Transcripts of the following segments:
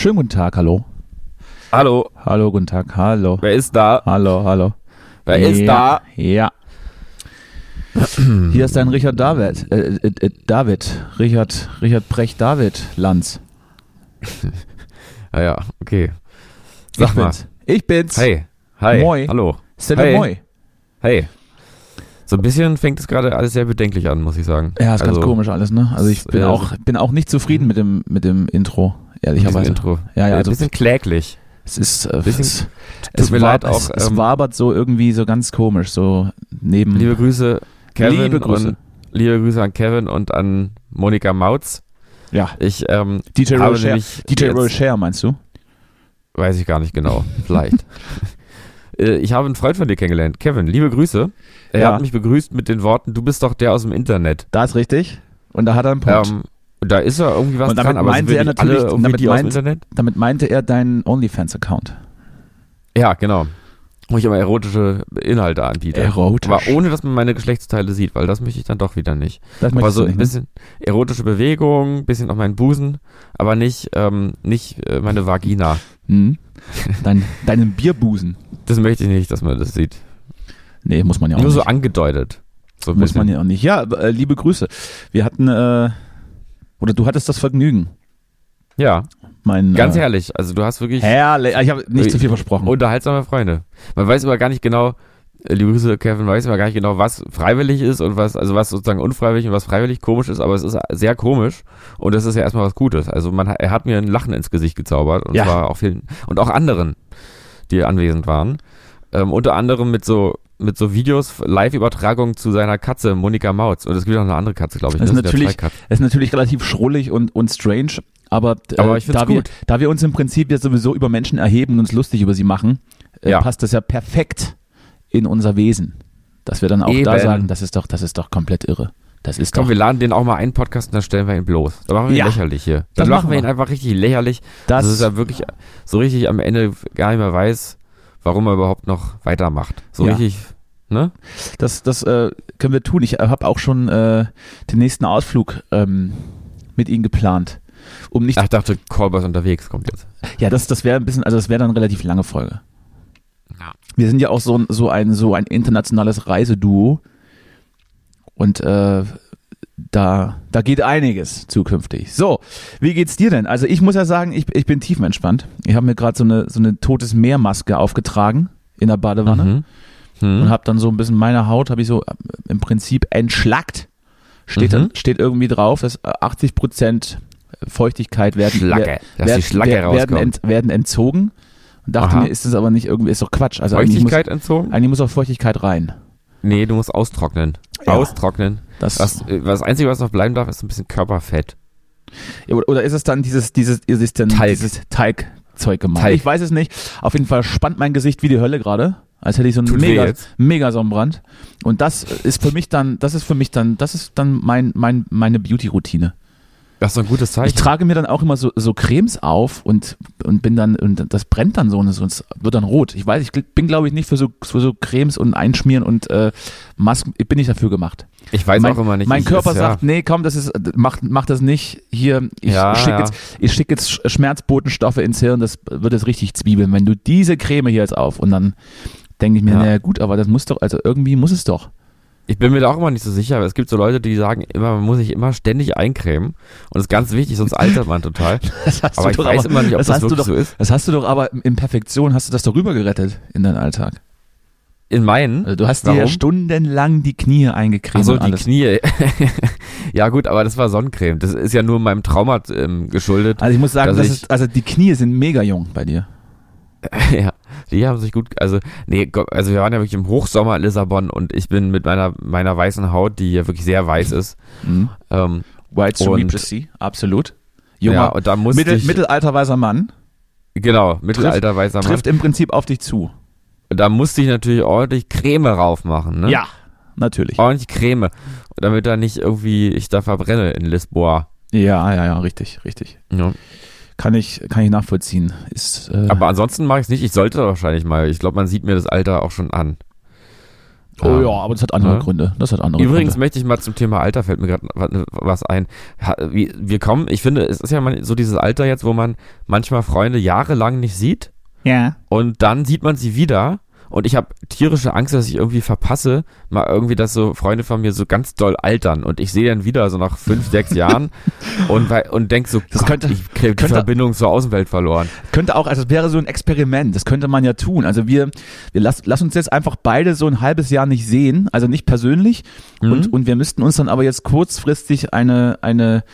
Schönen guten Tag, hallo. Hallo, Hallo, guten Tag, hallo. wer ist da? Hallo, hallo. Wer ist ja, da? Ja. Hier ist dein Richard David. Äh, äh, äh, David. Richard, Richard Brecht David Lanz. Ah ja, okay. Sag ich mal. bin's. Ich bin's. Hey, hi, Moi. hallo, Stella Hey. Moi. hey. So ein bisschen fängt es gerade alles sehr bedenklich an, muss ich sagen. Ja, ist ganz Also, komisch alles, ne? Also ich bin Ja, auch, bin auch nicht zufrieden mit dem, mit dem Intro, ehrlicherweise. Intro. Ja, ja, ein also bisschen kläglich. es ist, äh, bisschen- es, es, mir war, leid auch. es, es ähm, wabert so irgendwie so ganz komisch, so neben. liebe Grüße, Kevin. Liebe Grüße. Und liebe Grüße an Kevin und an Monika Mautz. ja, Ich ähm, DJ habe Rocher. DJ Rocher meinst du? Weiß ich gar nicht genau. Vielleicht. Äh, ich habe einen Freund von dir kennengelernt. Kevin, liebe Grüße. Er Ja. hat mich begrüßt mit den Worten, du bist doch der aus dem Internet. Da ist richtig. Und da hat er einen Punkt. Ähm, da ist ja irgendwie was Und damit dran, aber meinte wir er natürlich- damit meint-? Damit meinte er deinen OnlyFans-Account. Ja, genau. Wo ich immer erotische Inhalte anbiete. Erotisch. Aber ohne, dass man meine Geschlechtsteile sieht, weil das möchte ich dann doch wieder nicht. Das Aber so ein ne? bisschen erotische Bewegung, ein bisschen auf meinen Busen, aber nicht, ähm, nicht äh, meine Vagina. Hm? Dein, deinen Bierbusen. Das möchte ich nicht, dass man das sieht. Nee, muss man ja auch Nur so nicht. angedeutet. So ein muss bisschen. man ja auch nicht. Ja, äh, liebe Grüße. Wir hatten, äh, oder du hattest das Vergnügen. Ja, Mein, ganz äh, ehrlich. Also du hast wirklich Herrlich. Ich habe nicht zu viel versprochen. unterhaltsame Freunde. Man weiß aber gar nicht genau, äh, liebe Grüße, Kevin, weiß aber gar nicht genau, was freiwillig ist und was, also was sozusagen unfreiwillig und was freiwillig komisch ist, aber es ist sehr komisch und das ist ja erstmal was Gutes. Also man, hat- er hat mir ein Lachen ins Gesicht gezaubert und Ja. zwar auch vielen, und auch anderen, die anwesend waren. Ähm, unter anderem mit so, mit so Videos, Live-Übertragung zu seiner Katze, Monika Mautz. Und es gibt auch eine andere Katze, glaube ich. Das ist ja natürlich- ist natürlich relativ schrullig und, und strange, aber, äh, Aber find's da, wir, gut. da wir uns im Prinzip jetzt sowieso über Menschen erheben und uns lustig über sie machen, äh, Ja. passt das ja perfekt in unser Wesen. Dass wir dann auch da Eben. sagen, das ist doch, das ist doch komplett irre. Das ist Komm, doch, wir laden den auch mal einen Podcast und dann stellen wir ihn bloß. Da machen wir ihn Ja. lächerlich hier. Dann machen wir ihn wir. einfach richtig lächerlich. das, Das ist ja wirklich so richtig am Ende gar nicht mehr weiß, warum er überhaupt noch weitermacht. So Ja. richtig, ne? Das, das äh, können wir tun. Ich habe auch schon äh, den nächsten Ausflug ähm, mit Ihnen geplant. Um nicht, Ach, ich dachte, Callboys unterwegs kommt jetzt. ja, das, das wäre ein bisschen, also das wäre dann eine relativ lange Folge. Ja. Wir sind ja auch so, ein- so ein so ein internationales Reiseduo und äh, da, da geht einiges zukünftig. So, wie geht's dir denn? Also ich muss ja sagen, ich, ich bin tiefenentspannt. Ich habe mir gerade so eine, so eine totes Meermaske aufgetragen in der Badewanne. Mhm. und Hm. habe dann so ein bisschen meine Haut habe ich so äh, im Prinzip entschlackt. Steht, Mhm. dann, steht irgendwie drauf, dass äh, 80 Prozent Feuchtigkeit werden, Schlacke, wer- dass wer- die Schlacke wer- werden, ent, werden entzogen. Und dachte Aha. mir, ist das aber nicht irgendwie, ist doch Quatsch. Also eigentlich muss, Feuchtigkeit entzogen? eigentlich muss auch Feuchtigkeit rein. Nee, du musst austrocknen. Ja. Austrocknen. Das, Was, äh, was Einzige, was noch bleiben darf, ist ein bisschen Körperfett. oder, oder ist es dann dieses, dieses, ist es denn Talg. dieses Teigzeug gemacht? Talg. Ich weiß es nicht. Auf jeden Fall spannt mein Gesicht wie die Hölle gerade. Als hätte ich so einen Tut mega, mega Sonnenbrand. Und das ist für mich dann, das ist für mich dann, das ist dann mein, mein, meine Beauty-Routine. Das ist ein gutes Ich Zeichen. trage mir dann auch immer so, so Cremes auf und, und bin dann, und das brennt dann so und es wird dann rot. Ich weiß, ich bin glaube ich nicht für so, für so Cremes und Einschmieren und äh, Masken, ich bin nicht dafür gemacht. Ich weiß mein auch immer nicht. mein ich, Körper ist, sagt, nee, komm, das ist, mach, mach das nicht. Hier, ich Ja, schicke ja. jetzt, ich schick jetzt Sch- Schmerzbotenstoffe ins Hirn, das wird jetzt richtig zwiebeln, wenn du diese Creme hier jetzt auf und dann denke ich mir, Ja. naja gut, aber das muss doch, also irgendwie muss es doch. Ich bin mir da auch immer nicht so sicher, aber es gibt so Leute, die sagen immer, man muss sich immer ständig eincremen. Und das ist ganz wichtig, sonst altert man total. Das hast Aber ich weiß immer nicht, ob das, du wirklich doch, so ist. Das hast du doch aber in Perfektion, hast du das doch rübergerettet in deinen Alltag. In meinen. Also du hast dir ja Warum? stundenlang die Knie eingecremt und die. Knie. ja gut, aber das war Sonnencreme. Das ist ja nur meinem Trauma ähm, geschuldet. Also ich muss sagen, das ist, also die Knie sind mega jung bei dir. ja, die haben sich gut, also nee, also wir waren ja wirklich im Hochsommer in Lissabon und ich bin mit meiner meiner weißen Haut, die ja wirklich sehr weiß ist, Mhm. ähm, White Und- Supremacy, absolut. Junger, ja, und da musste mittel, ich, mittelalter weißer Mann genau, Mittelalter weißer Mann, trifft im Prinzip auf dich zu. da musste ich natürlich ordentlich Creme raufmachen, ne? Ja, natürlich. Ordentlich Creme, damit da nicht irgendwie ich da verbrenne in Lisboa. Ja, ja, ja, richtig, richtig. Ja. Kann ich, kann ich nachvollziehen. Ist, äh, Aber ansonsten mache ich es nicht. Ich sollte wahrscheinlich mal. Ich glaube, man sieht mir das Alter auch schon an. Oh ja, aber das hat andere Ja. Gründe. Das hat andere Übrigens Gründe. möchte ich mal zum Thema Alter, fällt mir gerade was ein. Wir kommen, ich finde, es ist ja so dieses Alter jetzt, wo man manchmal Freunde jahrelang nicht sieht Ja. und dann sieht man sie wieder und ich habe tierische Angst, dass ich irgendwie verpasse, mal irgendwie, dass so Freunde von mir so ganz doll altern und ich sehe dann wieder so nach fünf, sechs Jahren und, und denk so, Das Gott, könnte- ich habe die könnte- Verbindung zur Außenwelt verloren. Könnte auch, also es wäre so ein Experiment, das könnte man ja tun. Also wir, wir lass, lass uns jetzt einfach beide so ein halbes Jahr nicht sehen, also nicht persönlich. Mhm. Und, und wir müssten uns dann aber jetzt kurzfristig eine, eine,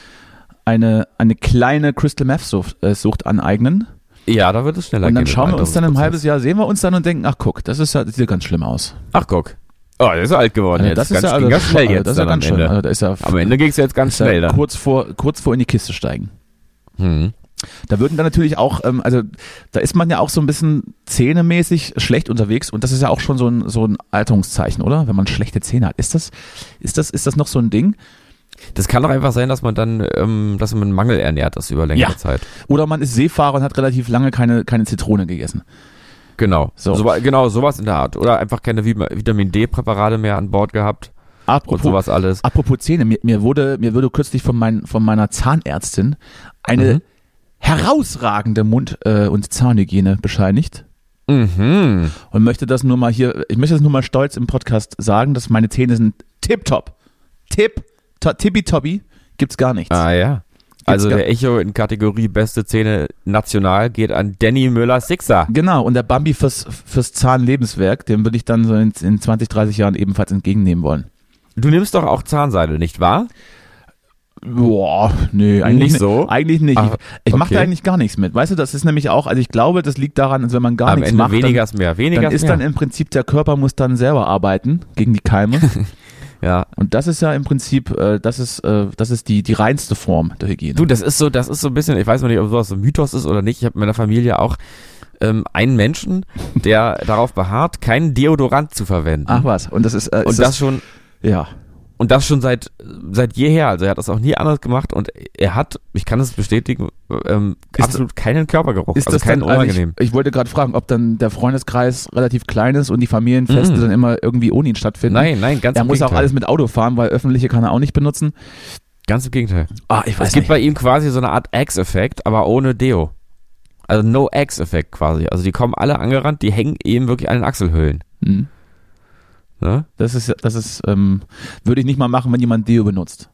eine, eine kleine Crystal Meth Sucht, äh, Sucht aneignen. Ja, da wird es schneller Und dann gehen. schauen wir uns dann im halbes Jahr, sehen wir uns dann und denken, ach guck, das ist ja, sieht ja ganz schlimm aus. Ach, guck. Oh, der ist ja alt geworden Also jetzt. das ist ganz, ja, also, ganz schnell jetzt das ist ja ganz am schön. Ende. Also da ist ja, Am Ende ging es jetzt ganz schnell dann. kurz vor, kurz vor in die Kiste steigen. Hm. Da würden dann natürlich auch, ähm, also da ist man ja auch so ein bisschen zähnemäßig schlecht unterwegs und das ist ja auch schon so ein, so ein Alterungszeichen, oder? Wenn man schlechte Zähne hat. Ist das, ist das, ist das noch so ein Ding? Das kann doch einfach sein, dass man dann, ähm, dass man einen Mangel ernährt ist über längere Ja. Zeit. Oder man ist Seefahrer und hat relativ lange keine, keine Zitrone gegessen. Genau. So. So. genau, sowas in der Art. Oder einfach keine Vit- Vitamin D-Präparate mehr an Bord gehabt und Apropos, sowas alles. apropos Zähne, mir, mir wurde, mir wurde kürzlich von, mein, von meiner Zahnärztin eine Mhm. herausragende Mund- äh, und Zahnhygiene bescheinigt. Mhm. und möchte das nur mal hier, ich möchte das nur mal stolz im Podcast sagen, dass meine Zähne sind tipptopp. Tipp, to, tippitoppi, gibt's gar nichts. Ah ja. Also der Echo in Kategorie beste Zähne national geht an Danny Müller-Sixer. Genau, und der Bambi fürs, fürs Zahnlebenswerk, den würde ich dann so in, in 20, 30 Jahren ebenfalls entgegennehmen wollen. Du nimmst doch auch Zahnseide, nicht wahr? Boah, nee, eigentlich Nicht so? Eigentlich nicht. Ah, ich mache da okay. eigentlich gar nichts mit. Weißt du, das ist nämlich auch, also ich glaube, das liegt daran, dass wenn man gar Am nichts Ende macht, weniger dann, ist mehr. Weniger dann ist mehr. dann im Prinzip, der Körper muss dann selber arbeiten gegen die Keime. ja. und das ist ja im Prinzip, äh, das ist, äh, das ist die, die reinste Form der Hygiene. Du, das ist so, das ist so ein bisschen, ich weiß noch nicht, ob sowas so ein Mythos ist oder nicht. Ich habe in meiner Familie auch ähm, einen Menschen, der darauf beharrt, keinen Deodorant zu verwenden. Ach was, und das ist, äh, und ist das schon, ja. Und das schon seit seit jeher. Also er hat das auch nie anders gemacht und er hat, ich kann es bestätigen, ähm, Ist absolut keinen Körpergeruch. Ist also das keinen dann, also unangenehm. ich, ich wollte gerade fragen, ob dann der Freundeskreis relativ klein ist und die Familienfeste Mhm. dann immer irgendwie ohne ihn stattfinden. nein, nein, ganz Er muss auch Gegenteil. alles mit Auto fahren, weil öffentliche kann er auch nicht benutzen. ganz im Gegenteil. Ah, ich Es gibt bei ihm quasi so eine Art X-Effekt, aber ohne Deo. Also no X-Effekt quasi. Also die kommen alle angerannt, die hängen eben wirklich an den Achselhöhlen. Hm. Ne? Das ist, das ist, ähm, würde ich nicht mal machen, wenn jemand Deo benutzt.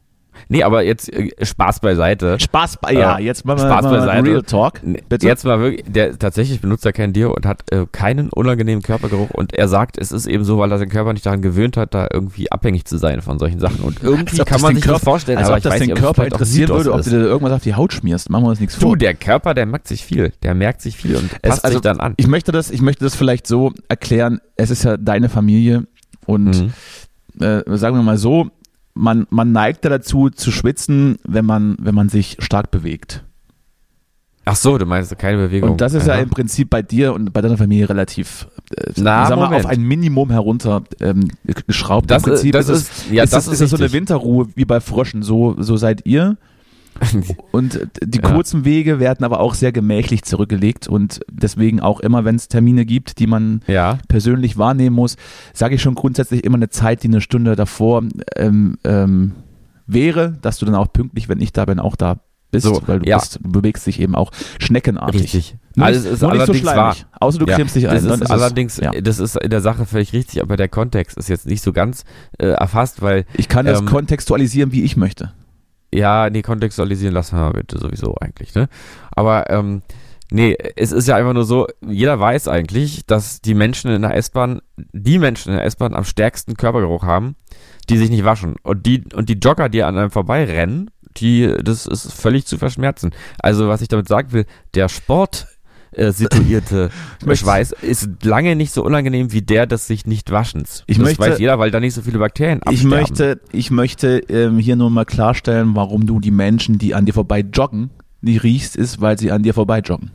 Nee, aber jetzt äh, Spaß beiseite. Spaß bei, ja, Äh, jetzt machen wir Spaß mal beiseite. Real Talk. Bitte? Jetzt mal wirklich, der tatsächlich benutzt er kein Deo und hat äh, keinen unangenehmen Körpergeruch und er sagt, es ist eben so, weil er seinen Körper nicht daran gewöhnt hat, da irgendwie abhängig zu sein von solchen Sachen. Und irgendwie kann man sich Körper- das vorstellen, Als aber ob das den nicht, es Körper interessieren würde, ob du dir irgendwas auf die Haut schmierst. Machen wir uns nichts Du, vor. der Körper, der merkt sich viel. Der merkt sich viel und Es- passt also, sich dann an. Ich möchte das, ich möchte das vielleicht so erklären. Es ist ja deine Familie und Mhm. äh, sagen wir mal so, man, man neigt ja dazu zu schwitzen, wenn man, wenn man sich stark bewegt. Ach so, du meinst keine Bewegung. Und das ist ja Aha. im Prinzip bei dir und bei deiner Familie relativ, äh, Na, sagen wir mal, auf ein Minimum herunter ähm, geschraubt. das, Im Prinzip ist, das ist, ist, ja, ist, das ist, ist so eine. Winterruhe wie bei Fröschen. So, so seid ihr. Und die Ja. kurzen Wege werden aber auch sehr gemächlich zurückgelegt und deswegen auch immer, wenn es Termine gibt, die man Ja, persönlich wahrnehmen muss, sage ich schon grundsätzlich immer eine Zeit, die eine Stunde davor ähm, ähm, wäre, dass du dann auch pünktlich, wenn ich da bin, auch da bist, So, weil du, ja. bist, du bewegst dich eben auch schneckenartig. richtig. Nur Also nicht, es ist nur nicht so allerdings wahr. schleimig. Außer du Ja, cremst dich ein. Das ist ist allerdings, ja. das ist in der Sache völlig richtig, aber der Kontext ist jetzt nicht so ganz äh, erfasst, weil Ich kann das ähm, kontextualisieren, wie ich möchte. Ja, nee, kontextualisieren lassen wir bitte sowieso eigentlich, ne? Aber, ähm, nee, es ist ja einfach nur so, jeder weiß eigentlich, dass die Menschen in der S-Bahn, die Menschen in der S-Bahn am stärksten Körpergeruch haben, die sich nicht waschen. Und die, und die Jogger, die an einem vorbeirennen, die, das ist völlig zu verschmerzen. Also, was ich damit sagen will, der Sport, äh, situierte Schweiß ist lange nicht so unangenehm wie der des sich nicht Waschens. Ich das möchte- weiß jeder, weil da nicht so viele Bakterien Ich absterben. möchte, ich möchte ähm, hier nur mal klarstellen, warum du die Menschen, die an dir vorbei joggen, nicht riechst, ist, weil sie an dir vorbei joggen.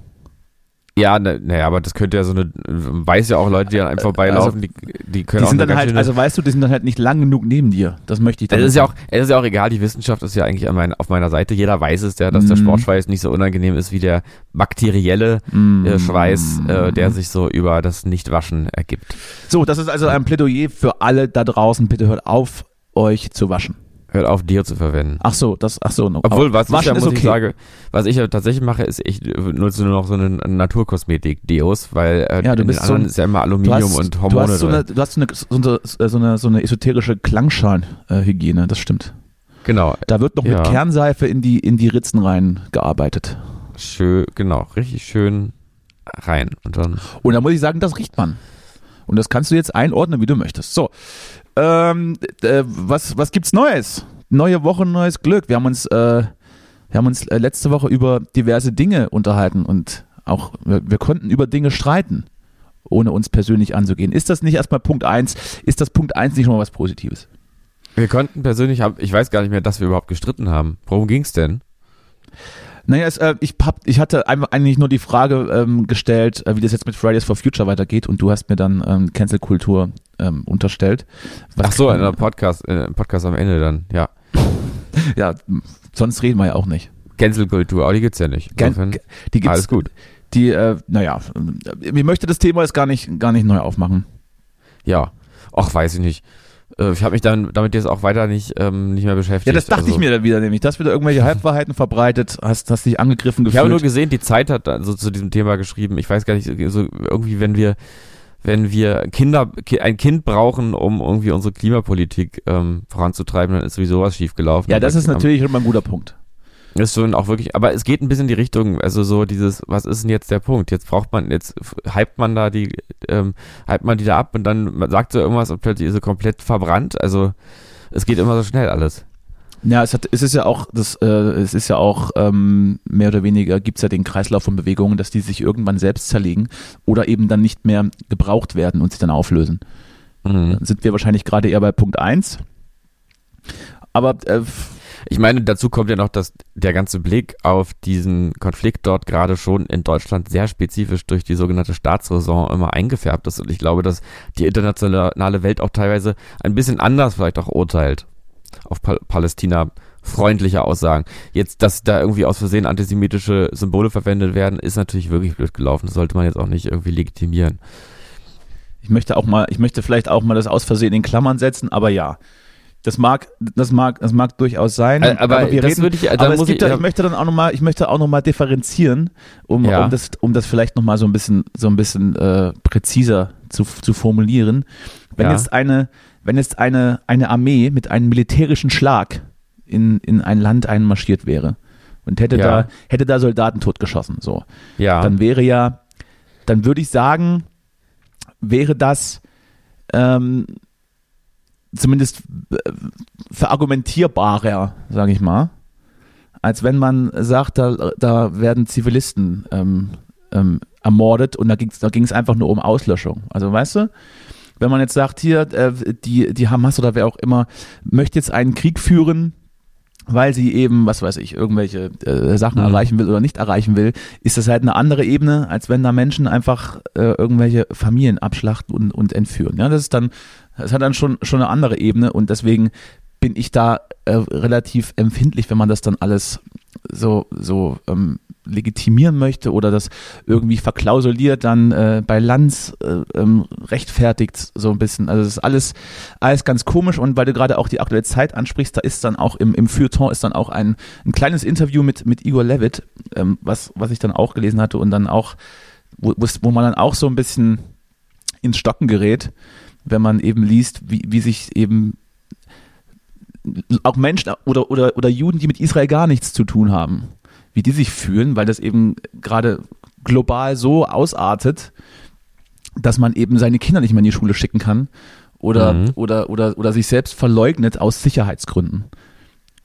Ja, naja, na, aber das könnte ja so eine, weiß ja auch Leute, die dann einfach vorbeilaufen, die, die können Die sind dann halt, also weißt du, die sind dann halt nicht lang genug neben dir. Das möchte ich dann. Es ist ja auch, es ist ja auch egal, die Wissenschaft ist ja eigentlich an mein, auf meiner Seite. Jeder weiß es ja, dass der Mhm. Sportschweiß nicht so unangenehm ist wie der bakterielle Mm. äh, Schweiß, äh, der sich so über das Nichtwaschen ergibt. So, das ist also ein Plädoyer für alle da draußen. Bitte hört auf, euch zu waschen. Hört auf, Deo zu verwenden. Ach so, das, ach so. no- Obwohl, was ich ja, muss ich okay. sagen, was ich ja tatsächlich mache, ist, ich nutze nur noch so eine Naturkosmetik-Deos, weil äh, Ja, du bist den so anderen ein- ist ja immer Du Aluminium hast, und du Hormone hast so eine, du hast so eine, so eine, so eine, so eine esoterische Klangschalenhygiene, das stimmt. Genau, Da wird noch Ja. mit Kernseife in die, in die Ritzen rein gearbeitet. schön, genau, richtig schön rein. Und dann, Und da muss ich sagen, das riecht man. Und das kannst du jetzt einordnen, wie du möchtest. So, ähm, äh, was, was gibt's Neues? Neue Woche, neues Glück. Wir haben uns, äh, wir haben uns äh, letzte Woche über diverse Dinge unterhalten und auch, wir, wir konnten über Dinge streiten, ohne uns persönlich anzugehen. Ist das nicht erstmal Punkt eins? Ist das Punkt eins nicht schon mal was Positives? wir konnten persönlich, ich weiß gar nicht mehr, dass wir überhaupt gestritten haben. Worum ging's denn? Naja, es, äh, ich, hab, ich hatte eigentlich nur die Frage ähm, gestellt, äh, wie das jetzt mit Fridays for Future weitergeht und du hast mir dann ähm, Cancel-Kultur ähm, unterstellt. Was- Ach so, in der Podcast, in einem Podcast am Ende dann, ja. Ja, sonst reden wir ja auch nicht. Cancel-Kultur, aber die gibt's ja nicht. Insofern, Die gibt's, alles gut. die, äh, naja, äh, ich möchte das Thema jetzt gar nicht, gar nicht neu aufmachen. Ja. Ach, weiß ich nicht. Äh, Ich habe mich dann damit jetzt auch weiter nicht, ähm, nicht mehr beschäftigt. Ja, das dachte Also, ich mir dann wieder nämlich. Du hast wieder irgendwelche Halbwahrheiten verbreitet, hast, hast dich angegriffen Ich habe nur gefühlt. gesehen, die Zeit hat dann so zu diesem Thema geschrieben. Ich weiß gar nicht, so irgendwie, wenn wir, wenn wir Kinder, ki- ein Kind brauchen, um irgendwie unsere Klimapolitik ähm, voranzutreiben, dann ist sowieso was schiefgelaufen. ja, das ist natürlich immer ein guter Punkt. Ist schon auch wirklich, aber es geht ein bisschen in die Richtung, also so dieses, was ist denn jetzt der Punkt? Jetzt braucht man, jetzt hypt man da die, ähm, hypt man die da ab und dann sagt so irgendwas und plötzlich ist sie komplett verbrannt. Also es geht immer so schnell alles. Ja, es, hat, es ist ja auch, das, äh, es ist ja auch ähm, mehr oder weniger gibt es ja den Kreislauf von Bewegungen, dass die sich irgendwann selbst zerlegen oder eben dann nicht mehr gebraucht werden und sich dann auflösen. Mhm. Dann sind wir wahrscheinlich gerade eher bei Punkt 1. Aber äh, Ich meine, dazu kommt ja noch, dass der ganze Blick auf diesen Konflikt dort gerade schon in Deutschland sehr spezifisch durch die sogenannte Staatsräson immer eingefärbt ist. Und ich glaube, dass die internationale Welt auch teilweise ein bisschen anders vielleicht auch urteilt auf Pal Palästina freundliche Aussagen. Jetzt, dass da irgendwie aus Versehen antisemitische Symbole verwendet werden, ist natürlich wirklich blöd gelaufen. Das sollte man jetzt auch nicht irgendwie legitimieren. ich möchte auch mal, ich möchte vielleicht auch mal das aus Versehen in Klammern setzen, aber ja. Das mag, das mag, das mag durchaus sein. Äh, aber wir das reden, würde ich- da aber es gibt ich- ja, ich möchte dann auch noch mal, ich möchte auch noch mal differenzieren, um, Ja. um das, um das vielleicht noch mal so ein bisschen, so ein bisschen äh, präziser zu, zu formulieren. Wenn Ja. jetzt eine, wenn jetzt eine, eine Armee mit einem militärischen Schlag in, in ein Land einmarschiert wäre und hätte Ja. da, hätte da Soldaten totgeschossen, so Ja. dann wäre ja, dann würde ich sagen, wäre das ähm, zumindest äh, verargumentierbarer, sage ich mal, als wenn man sagt, da, da werden Zivilisten ähm, ähm, ermordet und da ging es da ging's einfach nur um Auslöschung. Also weißt du, wenn man jetzt sagt, hier, äh, die, die Hamas oder wer auch immer möchte jetzt einen Krieg führen, weil sie eben, was weiß ich, irgendwelche äh, Sachen Mhm. erreichen will oder nicht erreichen will, ist das halt eine andere Ebene, als wenn da Menschen einfach äh, irgendwelche Familien abschlachten und, und entführen. Ja, das ist dann, das hat dann schon, schon eine andere Ebene und deswegen bin ich da äh, relativ empfindlich, wenn man das dann alles so, so ähm, legitimieren möchte oder das irgendwie verklausuliert dann äh, bei Lanz äh, ähm, rechtfertigt so ein bisschen. Also das ist alles, alles ganz komisch und weil du gerade auch die aktuelle Zeit ansprichst, da ist dann auch im, im Feuilleton ist dann auch ein, ein kleines Interview mit, mit Igor Levitt, ähm, was, was ich dann auch gelesen hatte und dann auch, wo, wo man dann auch so ein bisschen ins Stocken gerät, wenn man eben liest, wie, wie sich eben auch Menschen oder, oder, oder Juden, die mit Israel gar nichts zu tun haben, wie die sich fühlen, weil das eben gerade global so ausartet, dass man eben seine Kinder nicht mehr in die Schule schicken kann oder, Mhm. oder, oder, oder sich selbst verleugnet aus Sicherheitsgründen.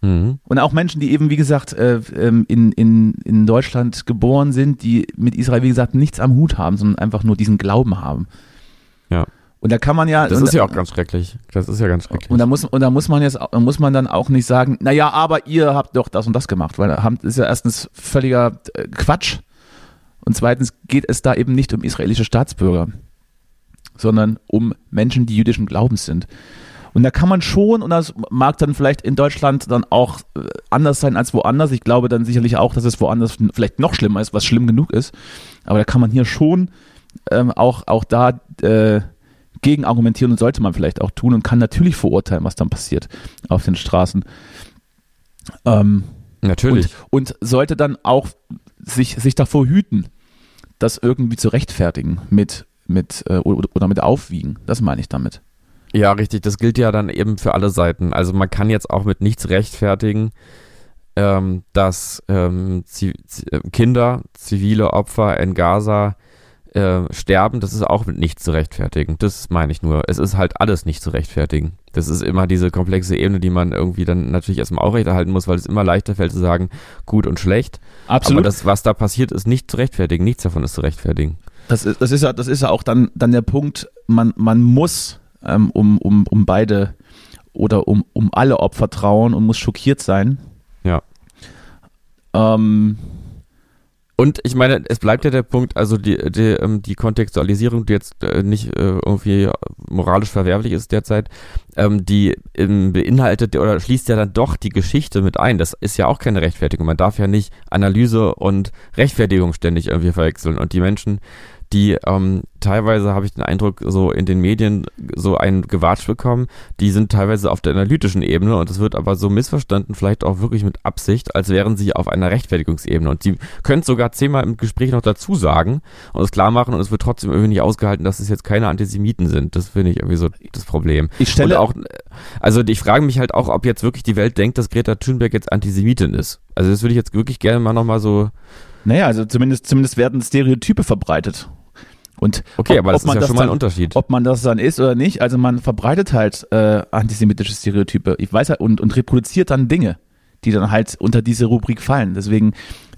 Mhm. Und auch Menschen, die eben, wie gesagt, äh, ähm, in, in, in Deutschland geboren sind, die mit Israel, wie gesagt, nichts am Hut haben, sondern einfach nur diesen Glauben haben. Ja. Und da kann man ja. Das ist ja auch ganz schrecklich. Das ist ja ganz schrecklich. und da muss, und da muss man jetzt, muss man dann auch nicht sagen, naja, aber ihr habt doch das und das gemacht, weil haben, ist ja erstens völliger äh, Quatsch. Und zweitens geht es da eben nicht um israelische Staatsbürger, sondern um Menschen, die jüdischen Glaubens sind. Und da kann man schon, und das mag dann vielleicht in Deutschland dann auch äh, anders sein als woanders. Ich glaube dann sicherlich auch, dass es woanders vielleicht noch schlimmer ist, was schlimm genug ist. Aber da kann man hier schon ähm, auch, auch da äh, gegen argumentieren und sollte man vielleicht auch tun und kann natürlich verurteilen, was dann passiert auf den Straßen. Ähm, natürlich. Und, und sollte dann auch sich, sich davor hüten, das irgendwie zu rechtfertigen mit, mit äh, oder, mit Aufwiegen. Das meine ich damit. Ja, richtig. Das gilt ja dann eben für alle Seiten. Also man kann jetzt auch mit nichts rechtfertigen, ähm, dass ähm, Kinder, zivile Opfer in Gaza äh, sterben. Das ist auch mit nichts zu rechtfertigen. Das meine ich nur. Es ist halt alles nicht zu rechtfertigen. Das ist immer diese komplexe Ebene, die man irgendwie dann natürlich erstmal aufrechterhalten muss, weil es immer leichter fällt zu sagen, gut und schlecht. Absolut. Aber das, was da passiert, ist nicht zu rechtfertigen. Nichts davon ist zu rechtfertigen. Das ist, das ist ja, das ist ja auch dann, dann der Punkt, man, man muss ähm, um, um, um beide oder um, um alle Opfer trauern und muss schockiert sein. Ja. Ähm, und ich meine, es bleibt ja der Punkt, also die, die, ähm, die Kontextualisierung, die jetzt äh, nicht äh, irgendwie moralisch verwerflich ist derzeit, ähm, die ähm, beinhaltet oder schließt ja dann doch die Geschichte mit ein. Das ist ja auch keine Rechtfertigung. Man darf ja nicht Analyse und Rechtfertigung ständig irgendwie verwechseln. Und die Menschen, die ähm, teilweise, habe ich den Eindruck, so in den Medien so ein Gewatsch bekommen, die sind teilweise auf der analytischen Ebene und es wird aber so missverstanden, vielleicht auch wirklich mit Absicht, als wären sie auf einer Rechtfertigungsebene. Und sie können es sogar zehnmal im Gespräch noch dazu sagen und es klar machen und es wird trotzdem irgendwie nicht ausgehalten, dass es jetzt keine Antisemiten sind. Das finde ich irgendwie so das Problem. Ich stelle und auch, also ich frage mich halt auch, ob jetzt wirklich die Welt denkt, dass Greta Thunberg jetzt Antisemitin ist. Also das würde ich jetzt wirklich gerne mal nochmal so naja, also zumindest, zumindest werden Stereotype verbreitet. Und okay, ob, aber das ist ja schon mal ein Unterschied. Ob man das dann ist oder nicht, also man verbreitet halt äh, antisemitische Stereotype. Ich weiß ja, und, und reproduziert dann Dinge die dann halt unter diese Rubrik fallen. Deswegen,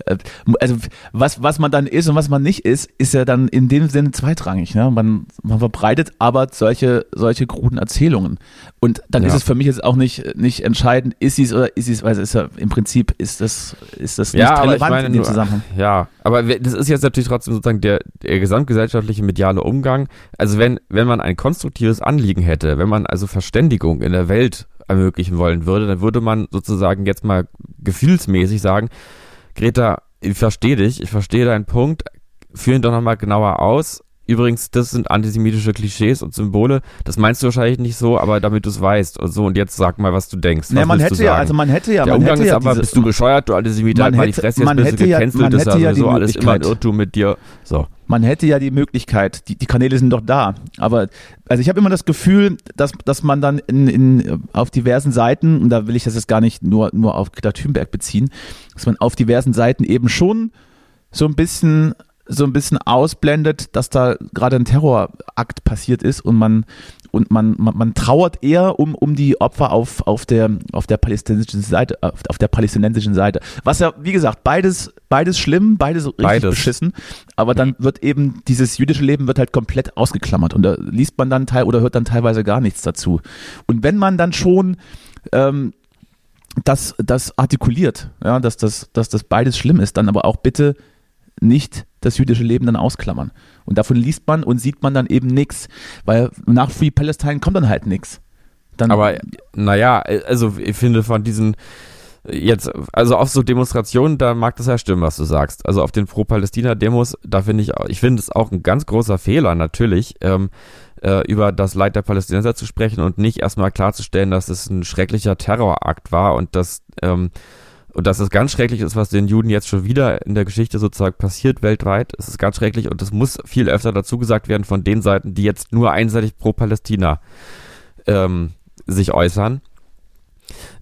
äh, also was, was man dann ist und was man nicht ist, ist ja dann in dem Sinne zweitrangig. Ne? Man, man verbreitet aber solche, solche kruden Erzählungen. Und dann ja. ist es für mich jetzt auch nicht, nicht entscheidend, ist sie es oder ist sie es, weil es ist ja im Prinzip ist das, ist das nicht ja, relevant meine, in dem Zusammenhang. Ja, aber das ist jetzt natürlich trotzdem sozusagen der, der gesamtgesellschaftliche mediale Umgang. Also wenn, wenn man ein konstruktives Anliegen hätte, wenn man also Verständigung in der Welt ermöglichen wollen würde, dann würde man sozusagen jetzt mal gefühlsmäßig sagen, Greta, ich verstehe dich, ich verstehe deinen Punkt, führ ihn doch nochmal genauer aus, Übrigens, das sind antisemitische Klischees und Symbole. Das meinst du wahrscheinlich nicht so, aber damit du es weißt und so. Und jetzt sag mal, was du denkst. Was man hätte ja, also man hätte ja, der Umgang ist ja aber, diese, bist du bescheuert, du Antisemit, halt mal die Fresse, jetzt bist du gecancelt, das ist ja so alles immer ein Irrtum mit dir. So. Man hätte ja die Möglichkeit, die, die Kanäle sind doch da. Aber also ich habe immer das Gefühl, dass, dass man dann in, in, auf diversen Seiten, und da will ich das jetzt gar nicht nur, nur auf Greta Thunberg beziehen, dass man auf diversen Seiten eben schon so ein bisschen so ein bisschen ausblendet, dass da gerade ein Terrorakt passiert ist und man und man, man, man trauert eher um, um die Opfer auf, auf, der, auf der palästinensischen Seite, auf, auf der palästinensischen Seite. Was ja, wie gesagt, beides, beides schlimm, beides richtig beides. beschissen, aber dann wird eben dieses jüdische Leben wird halt komplett ausgeklammert und da liest man dann teil oder hört dann teilweise gar nichts dazu. Und wenn man dann schon ähm, das, das artikuliert, ja, dass das, dass das beides schlimm ist, dann aber auch bitte nicht das jüdische Leben dann ausklammern. Und davon liest man und sieht man dann eben nichts, weil nach Free Palestine kommt dann halt nichts. Aber naja, also ich finde von diesen jetzt, also auf so Demonstrationen, da mag das ja stimmen, was du sagst. Also auf den Pro-Palästina-Demos, da finde ich, ich finde es auch ein ganz großer Fehler natürlich, ähm, äh, über das Leid der Palästinenser zu sprechen und nicht erstmal klarzustellen, dass es ein schrecklicher Terrorakt war und dass ähm, und dass es ganz schrecklich ist, was den Juden jetzt schon wieder in der Geschichte sozusagen passiert weltweit. Es ist ganz schrecklich und es muss viel öfter dazu gesagt werden von den Seiten, die jetzt nur einseitig pro Palästina ähm, sich äußern.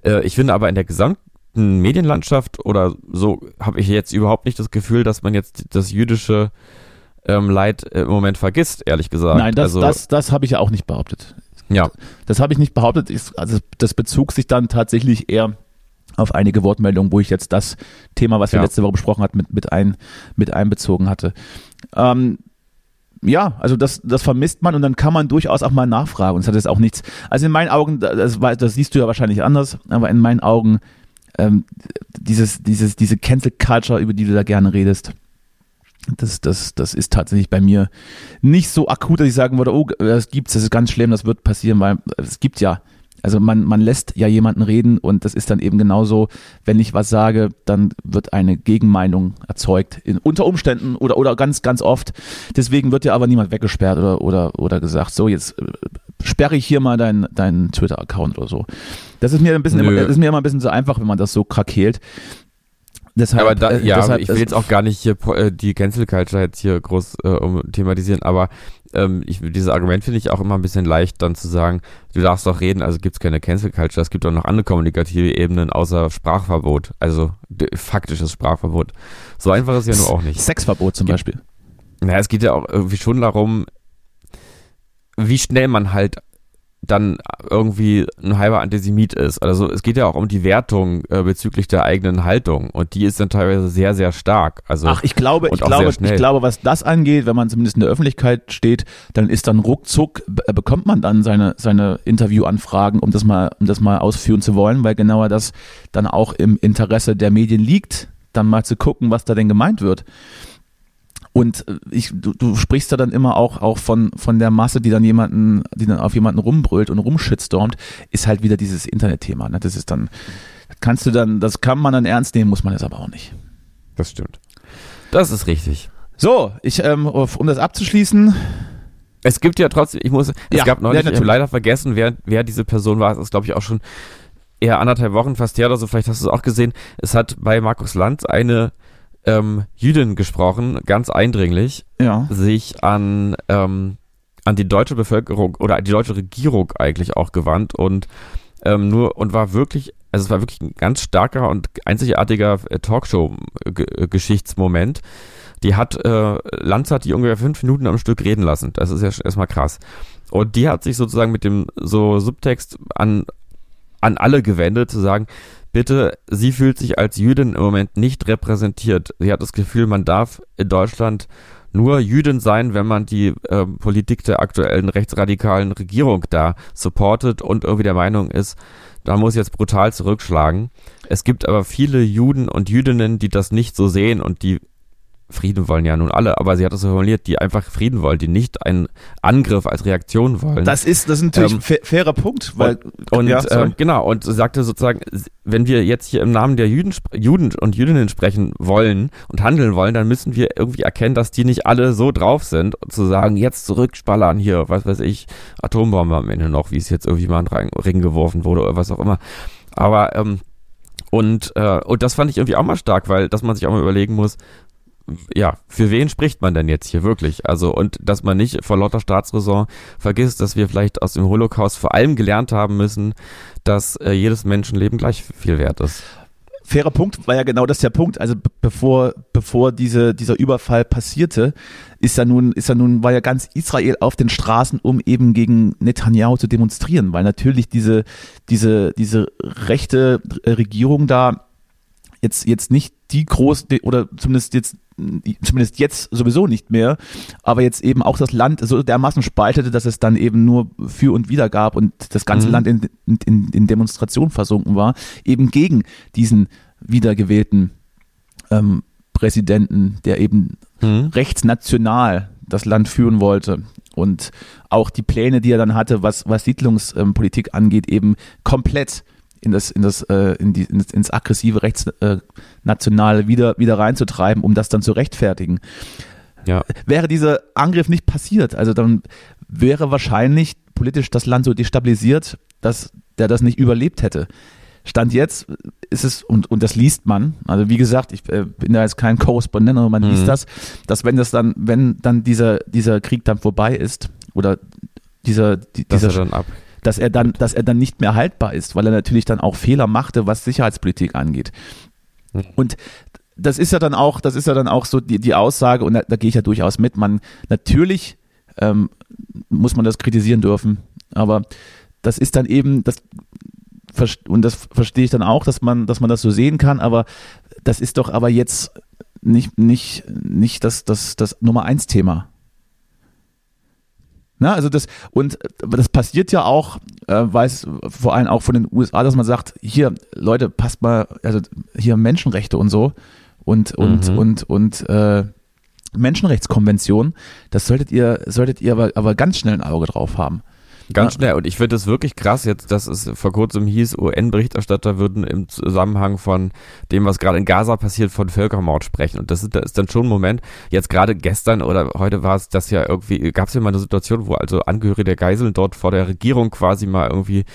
Äh, ich finde aber in der gesamten Medienlandschaft oder so habe ich jetzt überhaupt nicht das Gefühl, dass man jetzt das jüdische ähm, Leid im Moment vergisst, ehrlich gesagt. Nein, das, also, das, das habe ich ja auch nicht behauptet. Ja. Das habe ich nicht behauptet. Also das bezog sich dann tatsächlich eher auf einige Wortmeldungen, wo ich jetzt das Thema, was wir ja. letzte Woche besprochen hatten, mit, mit, ein, mit einbezogen hatte. Ähm, ja, also das, das vermisst man und dann kann man durchaus auch mal nachfragen. Und es hat jetzt auch nichts. Also in meinen Augen, das, das siehst du ja wahrscheinlich anders, aber in meinen Augen ähm, dieses, dieses, diese Cancel Culture, über die du da gerne redest, Das, das, das ist tatsächlich bei mir nicht so akut, dass ich sagen würde, oh, das gibt's, das ist ganz schlimm, das wird passieren, weil es gibt ja also man, man lässt ja jemanden reden und das ist dann eben genauso, wenn ich was sage, dann wird eine Gegenmeinung erzeugt. In, unter Umständen oder, oder ganz, ganz oft. Deswegen wird ja aber niemand weggesperrt oder, oder, oder gesagt, so jetzt äh, sperre ich hier mal deinen dein Twitter-Account oder so. Das ist mir ein bisschen, immer, das ist mir immer ein bisschen zu einfach, wenn man das so krakeelt. Deshalb, aber da, äh, ja, deshalb, ich will jetzt auch gar nicht hier äh, die Cancel Culture jetzt hier groß äh, um, thematisieren, aber ähm, ich, dieses Argument finde ich auch immer ein bisschen leicht, dann zu sagen, du darfst doch reden, also gibt es keine Cancel Culture, es gibt auch noch andere kommunikative Ebenen außer Sprachverbot, also faktisches Sprachverbot. So einfach ist ja nur auch nicht. Sexverbot zum Beispiel. Naja, es geht ja auch irgendwie schon darum, wie schnell man halt dann irgendwie ein halber Antisemit ist. Also es geht ja auch um die Wertung äh, bezüglich der eigenen Haltung und die ist dann teilweise sehr, sehr stark. Also Ach, ich glaube, ich glaube, ich glaube, was das angeht, wenn man zumindest in der Öffentlichkeit steht, dann ist dann ruckzuck, äh, bekommt man dann seine, seine Interviewanfragen, um das mal, um das mal ausführen zu wollen, weil genauer das dann auch im Interesse der Medien liegt, dann mal zu gucken, was da denn gemeint wird. Und äh, ich, du, du sprichst da dann immer auch, auch von, von der Masse, die dann jemanden, die dann auf jemanden rumbrüllt und rumshitstormt, ist halt wieder dieses Internetthema. Ne? Das ist dann, kannst du dann, das kann man dann ernst nehmen, muss man es aber auch nicht. Das stimmt. Das ist richtig. So, ich, ähm, um das abzuschließen. Es gibt ja trotzdem, ich muss, es ja, gab neulich, ja, ich habe leider vergessen, wer, wer diese Person war. Das ist, glaube ich, auch schon eher anderthalb Wochen fast her oder so. Vielleicht hast du es auch gesehen. Es hat bei Markus Lanz eine ähm, Jüdin gesprochen, ganz eindringlich, ja. sich an, ähm, an die deutsche Bevölkerung oder die deutsche Regierung eigentlich auch gewandt und ähm, nur und war wirklich, also es war wirklich ein ganz starker und einzigartiger äh, Talkshow-Geschichtsmoment. Die hat, äh, Lanz hat die ungefähr fünf Minuten am Stück reden lassen. Das ist ja erstmal krass. Und die hat sich sozusagen mit dem so Subtext an, an alle gewendet, zu sagen, bitte, sie fühlt sich als Jüdin im Moment nicht repräsentiert. Sie hat das Gefühl, man darf in Deutschland nur Jüdin sein, wenn man die äh, Politik der aktuellen rechtsradikalen Regierung da supportet und irgendwie der Meinung ist, da muss jetzt brutal zurückschlagen. Es gibt aber viele Juden und Jüdinnen, die das nicht so sehen und die Frieden wollen ja nun alle, aber sie hat es so formuliert, die einfach Frieden wollen, die nicht einen Angriff als Reaktion wollen. Das ist, das ist natürlich ähm, ein fairer Punkt, weil und, ja, äh, genau und sagte sozusagen, wenn wir jetzt hier im Namen der Juden, Juden und Jüdinnen sprechen wollen und handeln wollen, dann müssen wir irgendwie erkennen, dass die nicht alle so drauf sind, zu sagen, jetzt zurückspallern hier, was weiß ich, Atombombe am Ende noch, wie es jetzt irgendwie mal in den Ring geworfen wurde oder was auch immer. Aber ähm, und, äh, und das fand ich irgendwie auch mal stark, weil dass man sich auch mal überlegen muss, ja, für wen spricht man denn jetzt hier wirklich? Also, und dass man nicht vor lauter Staatsräson vergisst, dass wir vielleicht aus dem Holocaust vor allem gelernt haben müssen, dass äh, jedes Menschenleben gleich viel wert ist. Fairer Punkt war ja genau das der Punkt. Also bevor, bevor diese, dieser Überfall passierte, ist ja nun, ist ja nun, war ja ganz Israel auf den Straßen, um eben gegen Netanyahu zu demonstrieren, weil natürlich diese, diese, diese rechte Regierung da jetzt, jetzt nicht die groß, oder zumindest jetzt zumindest jetzt sowieso nicht mehr, aber jetzt eben auch das Land so dermaßen spaltete, dass es dann eben nur für und wider gab und das ganze mhm. Land in, in, in Demonstration versunken war, eben gegen diesen wiedergewählten ähm, Präsidenten, der eben mhm. rechtsnational das Land führen wollte und auch die Pläne, die er dann hatte, was, was Siedlungspolitik angeht, eben komplett in das, in das, äh, in die, ins, ins aggressive Rechtsnationale äh, wieder, wieder reinzutreiben, um das dann zu rechtfertigen. Ja. Wäre dieser Angriff nicht passiert, also dann wäre wahrscheinlich politisch das Land so destabilisiert, dass der das nicht überlebt hätte. Stand jetzt ist es, und, und das liest man, also wie gesagt, ich äh, bin da jetzt kein Korrespondent, aber man mhm. liest das, dass wenn das dann, wenn dann dieser, dieser Krieg dann vorbei ist, oder dieser, die, dieser, dann ab dass er dann, dass er dann nicht mehr haltbar ist, weil er natürlich dann auch Fehler machte, was Sicherheitspolitik angeht. Hm. Und das ist ja dann auch, das ist ja dann auch so die, die Aussage, und da, da gehe ich ja durchaus mit, man, natürlich ähm, muss man das kritisieren dürfen, aber das ist dann eben, das, und das verstehe ich dann auch, dass man, dass man das so sehen kann, aber das ist doch aber jetzt nicht, nicht, nicht das, das, das Nummer eins Thema. Ne? Also das, und das passiert ja auch, äh, weiß vor allem auch von den USA, dass man sagt, hier, Leute, passt mal, also hier Menschenrechte und so und, und, mhm. und, und, äh, Menschenrechtskonvention. Das solltet ihr, solltet ihr aber, aber ganz schnell ein Auge drauf haben. Ganz schnell. Und ich finde es wirklich krass jetzt, dass es vor kurzem hieß, UN-Berichterstatter würden im Zusammenhang von dem, was gerade in Gaza passiert, von Völkermord sprechen. Und das ist, das ist dann schon ein Moment, jetzt gerade gestern oder heute war es das ja irgendwie, gab es ja mal eine Situation, wo also Angehörige der Geiseln dort vor der Regierung quasi mal irgendwie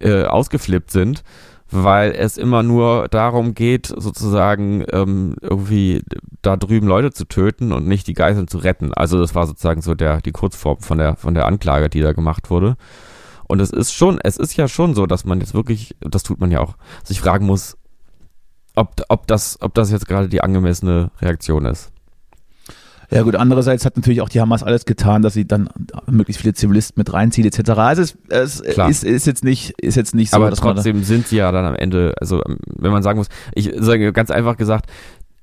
äh, ausgeflippt sind weil es immer nur darum geht, sozusagen ähm, irgendwie da drüben Leute zu töten und nicht die Geiseln zu retten. Also das war sozusagen so der die Kurzform von der von der Anklage, die da gemacht wurde. Und es ist schon, es ist ja schon so, dass man jetzt wirklich, das tut man ja auch, sich fragen muss, ob, ob das, ob das jetzt gerade die angemessene Reaktion ist. Ja gut, andererseits hat natürlich auch die Hamas alles getan, dass sie dann möglichst viele Zivilisten mit reinzieht etc. Also es, es ist, ist, jetzt nicht, ist jetzt nicht so. Aber trotzdem sind sie ja dann am Ende, also wenn man sagen muss, ich sage ganz einfach gesagt,